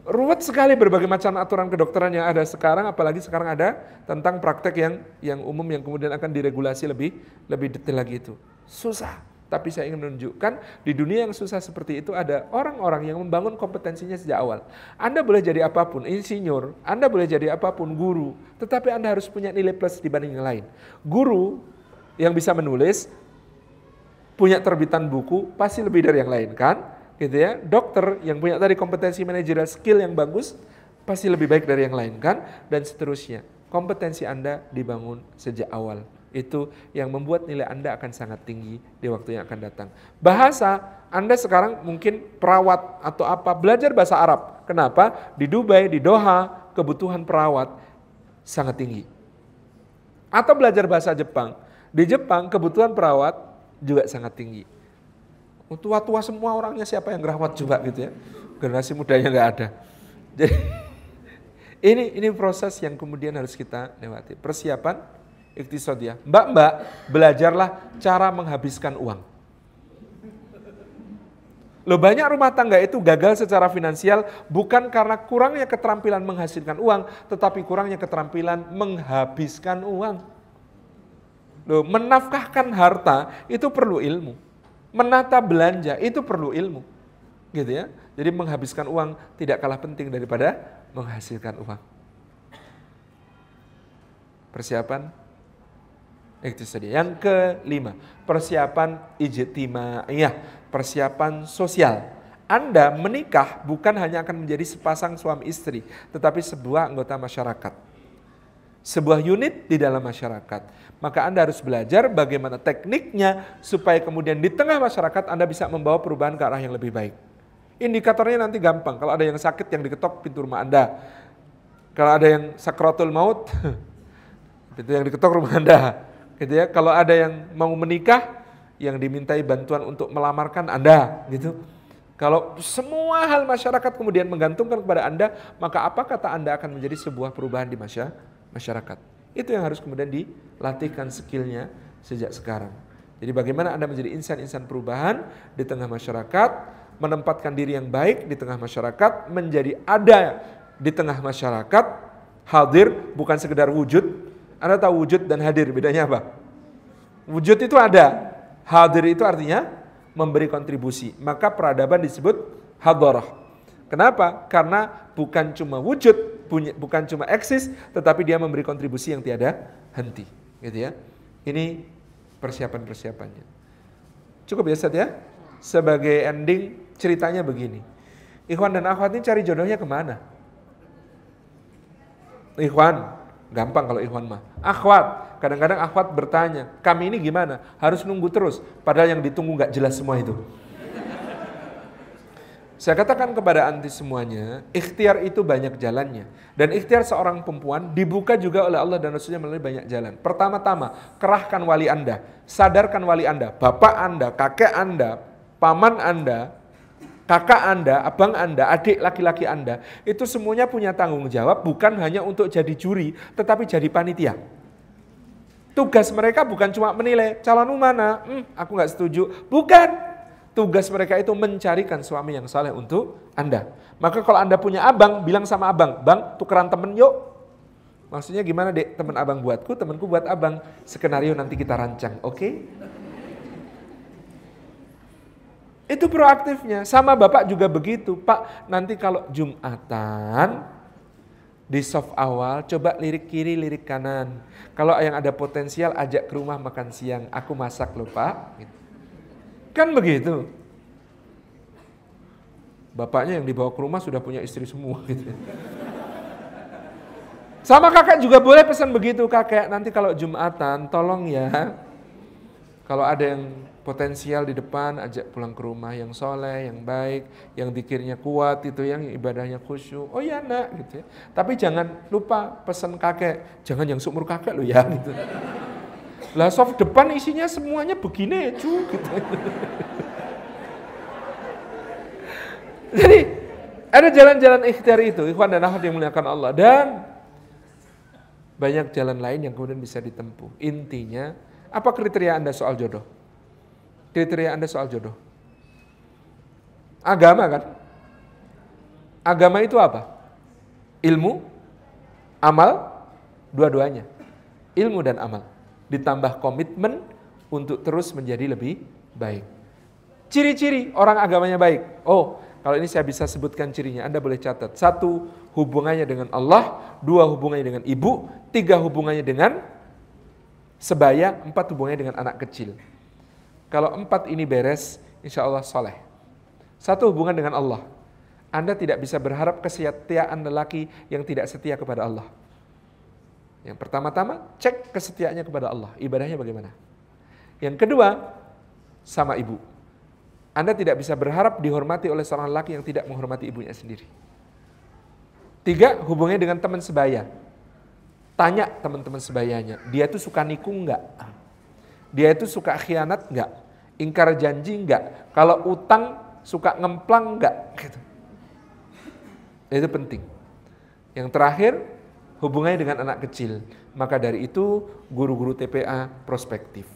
Ruwet sekali berbagai macam aturan kedokteran yang ada sekarang, apalagi sekarang ada tentang praktek yang yang umum yang kemudian akan diregulasi lebih lebih detail lagi itu. Susah. Tapi saya ingin menunjukkan di dunia yang susah seperti itu ada orang-orang yang membangun kompetensinya sejak awal. Anda boleh jadi apa pun, insinyur, Anda boleh jadi apa pun, guru, tetapi Anda harus punya nilai plus dibanding yang lain. Guru yang bisa menulis, punya terbitan buku, pasti lebih dari yang lain kan? Gitu ya. Dokter yang punya tadi kompetensi manajerial skill yang bagus, pasti lebih baik dari yang lain kan? Dan seterusnya. Kompetensi Anda dibangun sejak awal Itu yang membuat nilai Anda akan sangat tinggi di waktu yang akan datang. Bahasa, Anda sekarang mungkin perawat atau apa, belajar bahasa Arab. Kenapa? Di Dubai, di Doha, kebutuhan perawat sangat tinggi. Atau belajar bahasa Jepang. Di Jepang, kebutuhan perawat juga sangat tinggi. Tua-tua semua orangnya siapa yang merawat juga gitu ya. Generasi mudanya nggak ada. Jadi ini ini proses yang kemudian harus kita lewati. Persiapan iktisodiyah. Mbak-mbak, belajarlah cara menghabiskan uang. Loh banyak rumah tangga itu gagal secara finansial bukan karena kurangnya keterampilan menghasilkan uang, tetapi kurangnya keterampilan menghabiskan uang. Loh, menafkahkan harta itu perlu ilmu. Menata belanja itu perlu ilmu. Gitu ya. Jadi menghabiskan uang tidak kalah penting daripada menghasilkan uang. Persiapan itu saja. Yang kelima, persiapan ijtima'iyah, persiapan sosial. Anda menikah bukan hanya akan menjadi sepasang suami istri, tetapi sebuah anggota masyarakat. Sebuah unit di dalam masyarakat. Maka Anda harus belajar bagaimana tekniknya supaya kemudian di tengah masyarakat Anda bisa membawa perubahan ke arah yang lebih baik. Indikatornya nanti gampang. Kalau ada yang sakit yang diketok pintu rumah Anda. Kalau ada yang sakratul maut, itu yang diketok rumah Anda. Gitu ya. Kalau ada yang mau menikah, yang dimintai bantuan untuk melamarkan Anda, gitu. Kalau semua hal masyarakat kemudian menggantungkan kepada Anda, maka apa kata Anda akan menjadi sebuah perubahan di masyarakat. Itu yang harus kemudian dilatihkan skillnya sejak sekarang. Jadi bagaimana Anda menjadi insan-insan perubahan di tengah masyarakat, menempatkan diri yang baik di tengah masyarakat, menjadi ada di tengah masyarakat, hadir bukan sekedar wujud. Anda tahu wujud dan hadir bedanya apa? Wujud itu ada, hadir itu artinya memberi kontribusi. Maka peradaban disebut hadarah. Kenapa? Karena bukan cuma wujud, bukan cuma eksis, tetapi dia memberi kontribusi yang tiada henti. Gitu ya. Ini persiapan-persiapannya. Cukup ya ya? Sebagai ending, ceritanya begini. Ikhwan dan akhwat ini cari jodohnya ke mana? Ikhwan, gampang kalau ikhwan mah. Akhwat, kadang-kadang akhwat bertanya, kami ini gimana? Harus nunggu terus, padahal yang ditunggu nggak jelas semua itu. Saya katakan kepada anti semuanya, ikhtiar itu banyak jalannya. Dan ikhtiar seorang perempuan dibuka juga oleh Allah dan Rasulnya melalui banyak jalan. Pertama-tama, kerahkan wali Anda, sadarkan wali Anda, bapak Anda, kakek Anda, paman Anda, kakak Anda, abang Anda, adik laki-laki Anda, itu semuanya punya tanggung jawab bukan hanya untuk jadi juri, tetapi jadi panitia. Tugas mereka bukan cuma menilai calon mana, hmm, aku nggak setuju. Bukan. Tugas mereka itu mencarikan suami yang saleh untuk Anda. Maka kalau Anda punya abang, bilang sama abang, bang tukeran temen yuk. Maksudnya gimana dek, teman abang buatku, temanku buat abang. Skenario nanti kita rancang, oke? Okay? Itu proaktifnya. Sama Bapak juga begitu. Pak, nanti kalau Jumatan, di soft awal, coba lirik kiri, lirik kanan. Kalau yang ada potensial, ajak ke rumah makan siang. Aku masak loh Pak. Kan begitu. Bapaknya yang dibawa ke rumah sudah punya istri semua gitu. Sama kakak juga boleh pesan begitu kakek. Nanti kalau Jumatan, tolong ya. Kalau ada yang potensial di depan, ajak pulang ke rumah yang soleh, yang baik, yang dikirnya kuat itu, yang ibadahnya khusyuk. Oh iya nak, gitu ya. Tapi jangan lupa pesan kakek, jangan yang seumur kakek lo ya, gitu. Lah soft depan isinya semuanya begini, cu, gitu. Jadi ada jalan-jalan ikhtiar itu, ikhwan dan akhwat yang muliakan Allah dan banyak jalan lain yang kemudian bisa ditempuh. Intinya, apa kriteria Anda soal jodoh? Kriteria Anda soal jodoh? Agama kan? Agama itu apa? Ilmu, amal, dua-duanya. Ilmu dan amal. Ditambah komitmen untuk terus menjadi lebih baik. Ciri-ciri orang agamanya baik. Oh, kalau ini saya bisa sebutkan cirinya, Anda boleh catat. Satu, hubungannya dengan Allah. Dua, hubungannya dengan ibu. Tiga, hubungannya dengan sebaya. Empat, hubungannya dengan anak kecil. Kalau empat ini beres, insya Allah soleh. Satu hubungan dengan Allah. Anda tidak bisa berharap kesetiaan lelaki yang tidak setia kepada Allah. Yang pertama-tama, cek kesetiaannya kepada Allah. Ibadahnya bagaimana? Yang kedua, sama ibu. Anda tidak bisa berharap dihormati oleh seorang laki yang tidak menghormati ibunya sendiri. Tiga, hubungannya dengan teman sebaya. Tanya teman-teman sebayanya, dia itu suka nikung enggak? Dia itu suka khianat enggak? Ingkar janji enggak? Kalau utang suka ngemplang enggak? Gitu. Itu penting. Yang terakhir, hubungannya dengan anak kecil. Maka dari itu guru-guru TPA prospektif.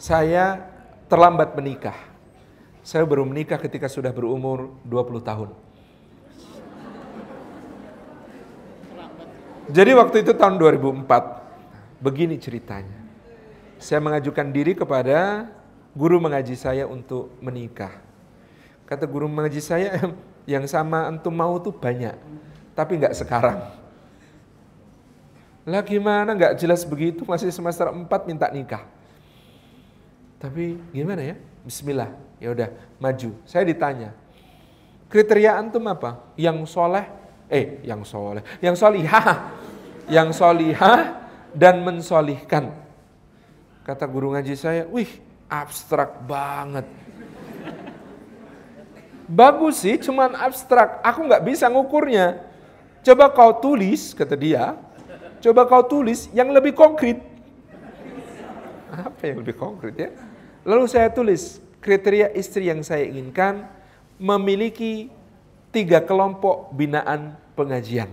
Saya terlambat menikah. Saya baru menikah ketika sudah berumur 20 tahun. Jadi waktu itu tahun 2004, begini ceritanya. Saya mengajukan diri kepada guru mengaji saya untuk menikah. Kata guru mengaji saya, yang sama antum mau tuh banyak, tapi nggak sekarang. Lah gimana nggak jelas begitu, masih semester 4 minta nikah. Tapi gimana ya? Bismillah, ya udah maju. Saya ditanya, kriteria antum apa? Yang soleh, eh yang soleh, yang solihah, yang solihah dan mensolihkan. Kata guru ngaji saya, wih abstrak banget. Bagus sih, cuman abstrak. Aku nggak bisa ngukurnya. Coba kau tulis, kata dia. Coba kau tulis yang lebih konkret. Apa yang lebih konkret ya? Lalu saya tulis kriteria istri yang saya inginkan memiliki tiga kelompok binaan pengajian.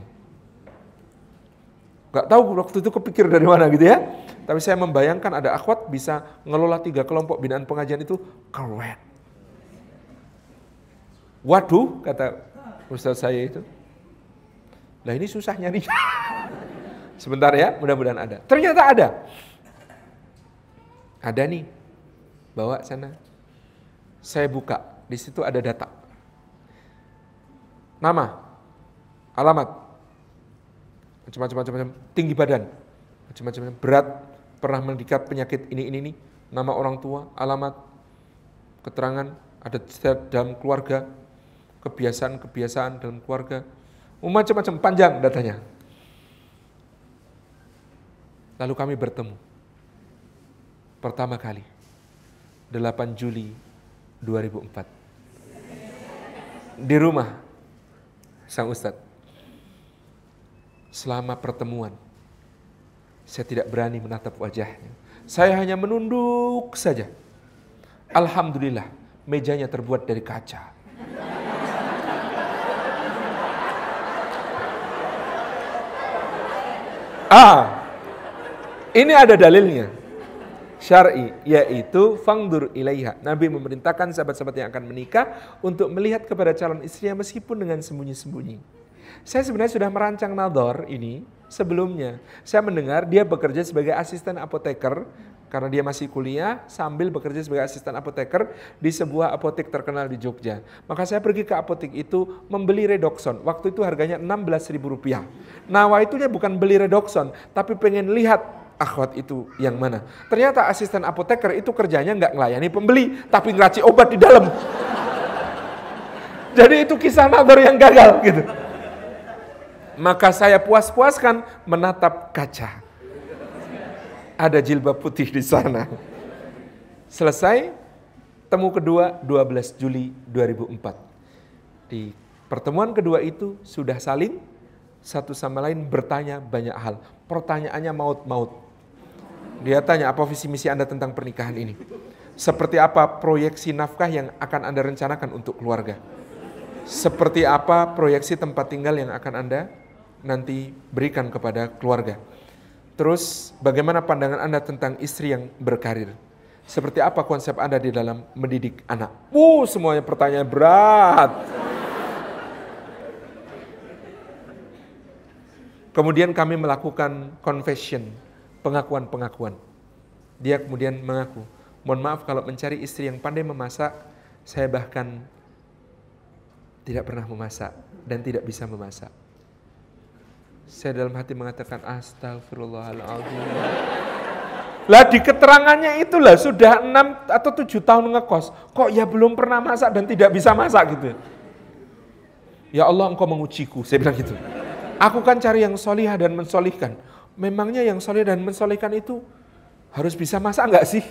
Gak tahu waktu itu kepikir dari mana gitu ya. Tapi saya membayangkan ada akhwat bisa ngelola tiga kelompok binaan pengajian itu keren. Waduh, kata Ustaz saya itu. Lah ini susah nyari. Sebentar ya, mudah-mudahan ada. Ternyata ada. Ada nih bawa sana. Saya buka, di situ ada data. Nama, alamat, macam-macam, tinggi badan, macam-macam, berat, pernah mendikat penyakit ini, ini, ini, nama orang tua, alamat, keterangan, ada dalam keluarga, kebiasaan-kebiasaan dalam keluarga, macam-macam panjang datanya. Lalu kami bertemu. Pertama kali. 8 Juli 2004. Di rumah sang Ustadz. Selama pertemuan, saya tidak berani menatap wajahnya. Saya hanya menunduk saja. Alhamdulillah, mejanya terbuat dari kaca. Ah, ini ada dalilnya syar'i yaitu fangdur ilaiha. Nabi memerintahkan sahabat-sahabat yang akan menikah untuk melihat kepada calon istrinya meskipun dengan sembunyi-sembunyi. Saya sebenarnya sudah merancang nador ini sebelumnya. Saya mendengar dia bekerja sebagai asisten apoteker karena dia masih kuliah sambil bekerja sebagai asisten apoteker di sebuah apotek terkenal di Jogja. Maka saya pergi ke apotek itu membeli redoxon. Waktu itu harganya 16 ribu rupiah. Nawa itunya bukan beli redoxon, tapi pengen lihat akhwat itu yang mana. Ternyata asisten apoteker itu kerjanya nggak ngelayani pembeli, tapi ngeraci obat di dalam. Jadi itu kisah nador yang gagal gitu. Maka saya puas-puaskan menatap kaca. Ada jilbab putih di sana. Selesai, temu kedua 12 Juli 2004. Di pertemuan kedua itu sudah saling satu sama lain bertanya banyak hal. Pertanyaannya maut-maut dia tanya apa visi misi Anda tentang pernikahan ini? Seperti apa proyeksi nafkah yang akan Anda rencanakan untuk keluarga? Seperti apa proyeksi tempat tinggal yang akan Anda nanti berikan kepada keluarga? Terus bagaimana pandangan Anda tentang istri yang berkarir? Seperti apa konsep Anda di dalam mendidik anak? Uh, semuanya pertanyaan berat. Kemudian kami melakukan confession, pengakuan-pengakuan. Dia kemudian mengaku, mohon maaf kalau mencari istri yang pandai memasak, saya bahkan tidak pernah memasak dan tidak bisa memasak. Saya dalam hati mengatakan astagfirullahaladzim. Lah di keterangannya itulah sudah enam atau tujuh tahun ngekos, kok ya belum pernah masak dan tidak bisa masak gitu. Ya Allah engkau mengujiku. Saya bilang gitu. Aku kan cari yang solihah dan mensolihkan. Memangnya yang solih dan mensolihkan itu harus bisa masak enggak sih?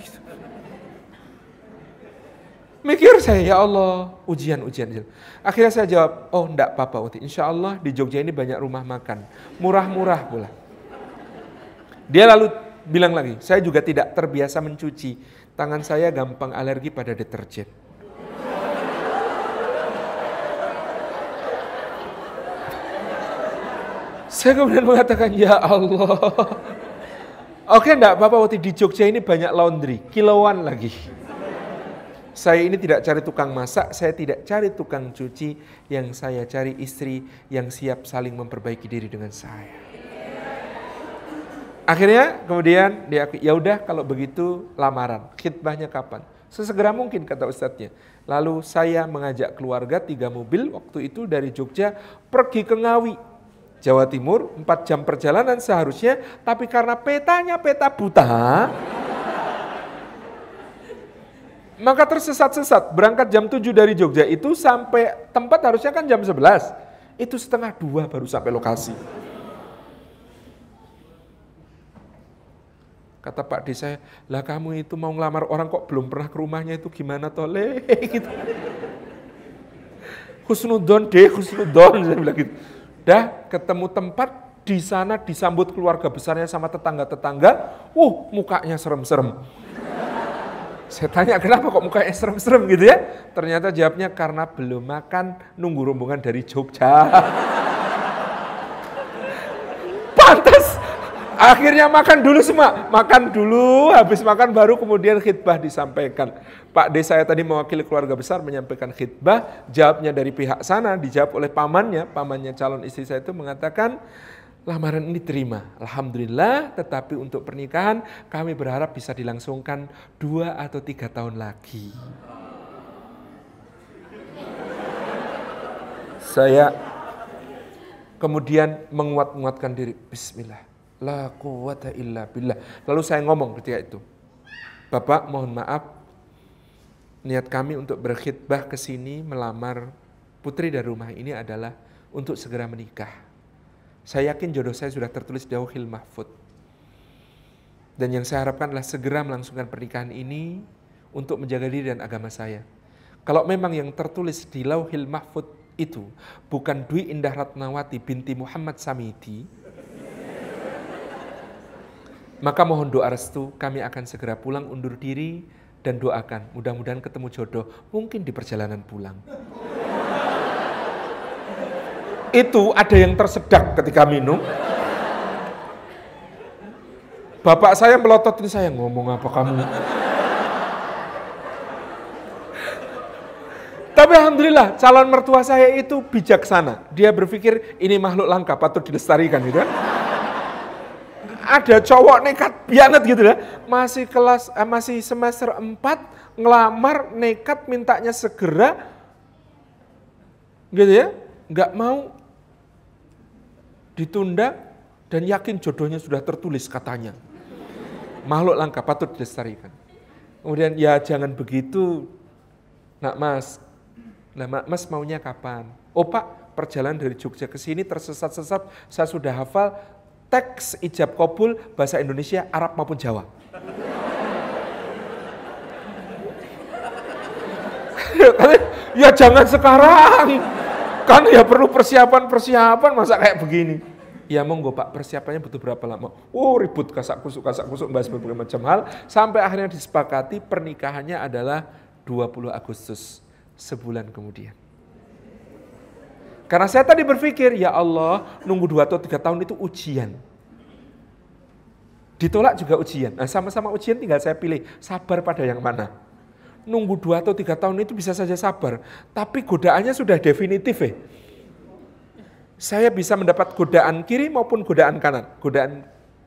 Mikir saya, ya Allah, ujian-ujian. Akhirnya saya jawab, oh enggak apa-apa Uti. Insya Allah di Jogja ini banyak rumah makan. Murah-murah pula. Dia lalu bilang lagi, saya juga tidak terbiasa mencuci. Tangan saya gampang alergi pada deterjen. Saya kemudian mengatakan, ya Allah. Oke, enggak apa-apa, waktu di Jogja ini banyak laundry, kiloan lagi. Saya ini tidak cari tukang masak, saya tidak cari tukang cuci, yang saya cari istri yang siap saling memperbaiki diri dengan saya. Akhirnya kemudian dia ya udah kalau begitu lamaran, khidbahnya kapan? Sesegera mungkin kata ustadznya. Lalu saya mengajak keluarga tiga mobil waktu itu dari Jogja pergi ke Ngawi. Jawa Timur, empat jam perjalanan seharusnya, tapi karena petanya peta buta, maka tersesat-sesat. Berangkat jam 7 dari Jogja itu sampai tempat harusnya kan jam 11. Itu setengah dua baru sampai lokasi. Kata Pak D saya, lah kamu itu mau ngelamar orang kok belum pernah ke rumahnya itu gimana tole? gitu. Husnudon deh, husnudon, saya bilang gitu. Dah ketemu tempat di sana disambut keluarga besarnya sama tetangga-tetangga, uh mukanya serem-serem. Saya tanya kenapa kok mukanya serem-serem gitu ya? Ternyata jawabnya karena belum makan nunggu rombongan dari Jogja. Pantas akhirnya makan dulu semua. Makan dulu, habis makan baru kemudian khidbah disampaikan. Pak D saya tadi mewakili keluarga besar menyampaikan khidbah, jawabnya dari pihak sana dijawab oleh pamannya, pamannya calon istri saya itu mengatakan, lamaran ini terima. Alhamdulillah, tetapi untuk pernikahan kami berharap bisa dilangsungkan dua atau tiga tahun lagi. Saya kemudian menguat-nguatkan diri. Bismillah. La quwata illa billah. Lalu saya ngomong ketika itu. Bapak mohon maaf, niat kami untuk berkhidbah ke sini melamar putri dari rumah ini adalah untuk segera menikah saya yakin jodoh saya sudah tertulis di Lauhil Mahfud. Dan yang saya harapkan adalah segera melangsungkan pernikahan ini untuk menjaga diri dan agama saya. Kalau memang yang tertulis di Lauhil Mahfud itu bukan Dwi Indah Ratnawati binti Muhammad Samiti, maka mohon doa restu kami akan segera pulang undur diri dan doakan mudah-mudahan ketemu jodoh mungkin di perjalanan pulang itu ada yang tersedak ketika minum. Bapak saya melototin saya, ngomong apa kamu? Tapi Alhamdulillah calon mertua saya itu bijaksana. Dia berpikir ini makhluk langka, patut dilestarikan gitu kan. Ada cowok nekat banget gitu ya. Masih kelas, eh, masih semester 4, ngelamar nekat mintanya segera. Gitu ya. Nggak mau ditunda dan yakin jodohnya sudah tertulis katanya. Makhluk langka patut dilestarikan. Kemudian ya jangan begitu, nak mas. Nah mas maunya kapan? Oh pak, perjalanan dari Jogja ke sini tersesat-sesat, saya sudah hafal teks ijab kabul bahasa Indonesia, Arab maupun Jawa. ya jangan sekarang. Kan ya perlu persiapan-persiapan, masa kayak begini. Ya monggo Pak, persiapannya butuh berapa lama? Oh ribut kasak kusuk kasak kusuk bahas berbagai macam hal sampai akhirnya disepakati pernikahannya adalah 20 Agustus sebulan kemudian. Karena saya tadi berpikir, ya Allah, nunggu dua atau tiga tahun itu ujian. Ditolak juga ujian. Nah sama-sama ujian tinggal saya pilih, sabar pada yang mana nunggu dua atau tiga tahun itu bisa saja sabar. Tapi godaannya sudah definitif ya. Saya bisa mendapat godaan kiri maupun godaan kanan. Godaan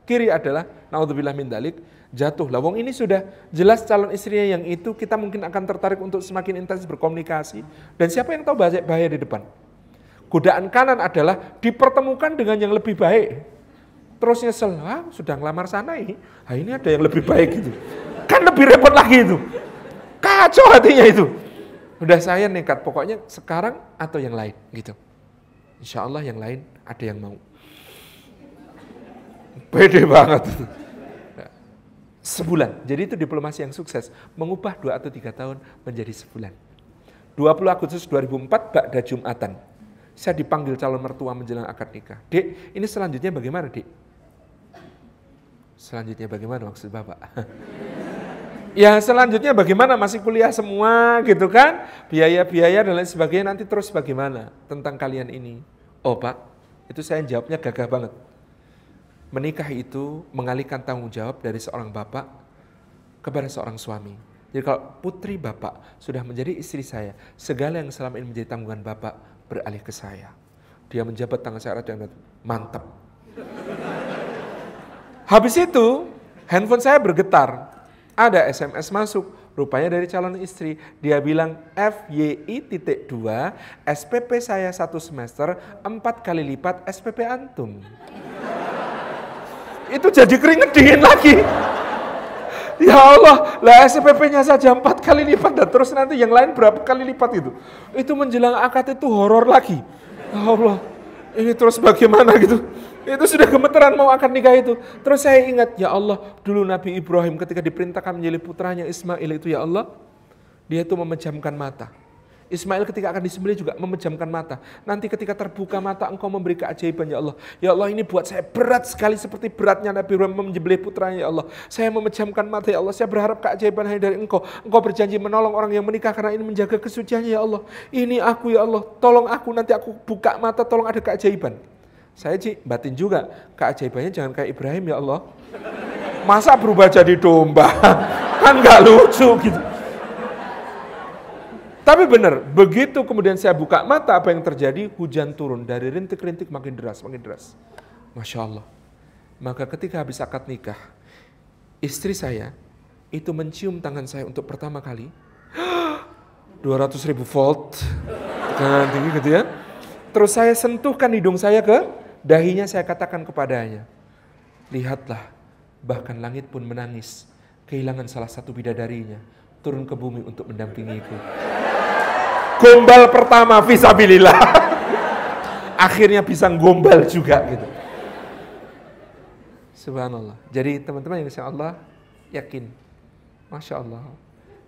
kiri adalah, naudzubillah min dalik, jatuh. Lawong ini sudah jelas calon istrinya yang itu kita mungkin akan tertarik untuk semakin intens berkomunikasi. Dan siapa yang tahu bahaya, bahaya di depan. Godaan kanan adalah dipertemukan dengan yang lebih baik. Terus nyesel, ah, sudah ngelamar sana ini, ah, ini ada yang lebih baik gitu. Kan lebih repot lagi itu. Kacau hatinya itu. Udah saya nekat, pokoknya sekarang atau yang lain gitu. Insya Allah yang lain ada yang mau. Pede banget. Sebulan. Jadi itu diplomasi yang sukses. Mengubah dua atau tiga tahun menjadi sebulan. 20 Agustus 2004, Ba'da Jumatan. Saya dipanggil calon mertua menjelang akad nikah. Dek, ini selanjutnya bagaimana, Dek? Selanjutnya bagaimana maksud Bapak? Ya selanjutnya bagaimana masih kuliah semua gitu kan? Biaya-biaya dan lain sebagainya nanti terus bagaimana tentang kalian ini? Oh Pak, itu saya jawabnya gagah banget. Menikah itu mengalihkan tanggung jawab dari seorang bapak kepada seorang suami. Jadi kalau putri bapak sudah menjadi istri saya, segala yang selama ini menjadi tanggungan bapak beralih ke saya. Dia menjabat tangan saya dan mantap. Habis itu handphone saya bergetar. Ada SMS masuk, rupanya dari calon istri. Dia bilang FYI titik 2, SPP saya satu semester, empat kali lipat SPP antum. Itu jadi keringet dingin lagi. Ya Allah, lah SPP-nya saja empat kali lipat dan terus nanti yang lain berapa kali lipat itu? Itu menjelang akad itu horor lagi. Ya Allah, ini terus bagaimana gitu? Itu sudah gemeteran mau akad nikah itu. Terus saya ingat, ya Allah, dulu Nabi Ibrahim ketika diperintahkan menjadi putranya Ismail itu ya Allah, dia itu memejamkan mata. Ismail ketika akan disembelih juga memejamkan mata. Nanti ketika terbuka mata engkau memberi keajaiban ya Allah. Ya Allah ini buat saya berat sekali seperti beratnya Nabi Ibrahim menyembelih putranya ya Allah. Saya memejamkan mata ya Allah. Saya berharap keajaiban hanya dari engkau. Engkau berjanji menolong orang yang menikah karena ini menjaga kesuciannya ya Allah. Ini aku ya Allah. Tolong aku nanti aku buka mata tolong ada keajaiban. Saya sih batin juga. Keajaibannya jangan kayak Ibrahim ya Allah. Masa berubah jadi domba? kan gak lucu gitu. Tapi benar, begitu kemudian saya buka mata apa yang terjadi, hujan turun dari rintik-rintik makin deras, makin deras. Masya Allah. Maka ketika habis akad nikah, istri saya itu mencium tangan saya untuk pertama kali. 200 ribu volt, tekanan tinggi gitu ya. Terus saya sentuhkan hidung saya ke dahinya, saya katakan kepadanya, lihatlah, bahkan langit pun menangis, kehilangan salah satu bidadarinya, turun ke bumi untuk mendampingiku gombal pertama visabilillah. Akhirnya bisa gombal juga gitu. Subhanallah. Jadi teman-teman yang insya Allah yakin. Masya Allah.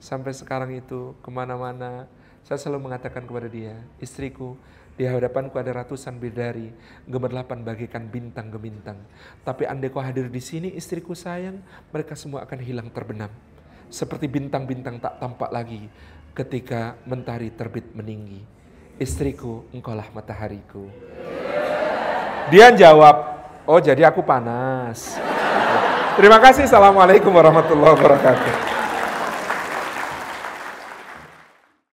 Sampai sekarang itu ke mana-mana saya selalu mengatakan kepada dia, istriku, di hadapanku ada ratusan bidari, gemerlapan bagikan bintang gemintang. Tapi andai kau hadir di sini, istriku sayang, mereka semua akan hilang terbenam. Seperti bintang-bintang tak tampak lagi ketika mentari terbit meninggi. Istriku, engkaulah matahariku. Dia jawab, oh jadi aku panas. Terima kasih. Assalamualaikum warahmatullahi wabarakatuh.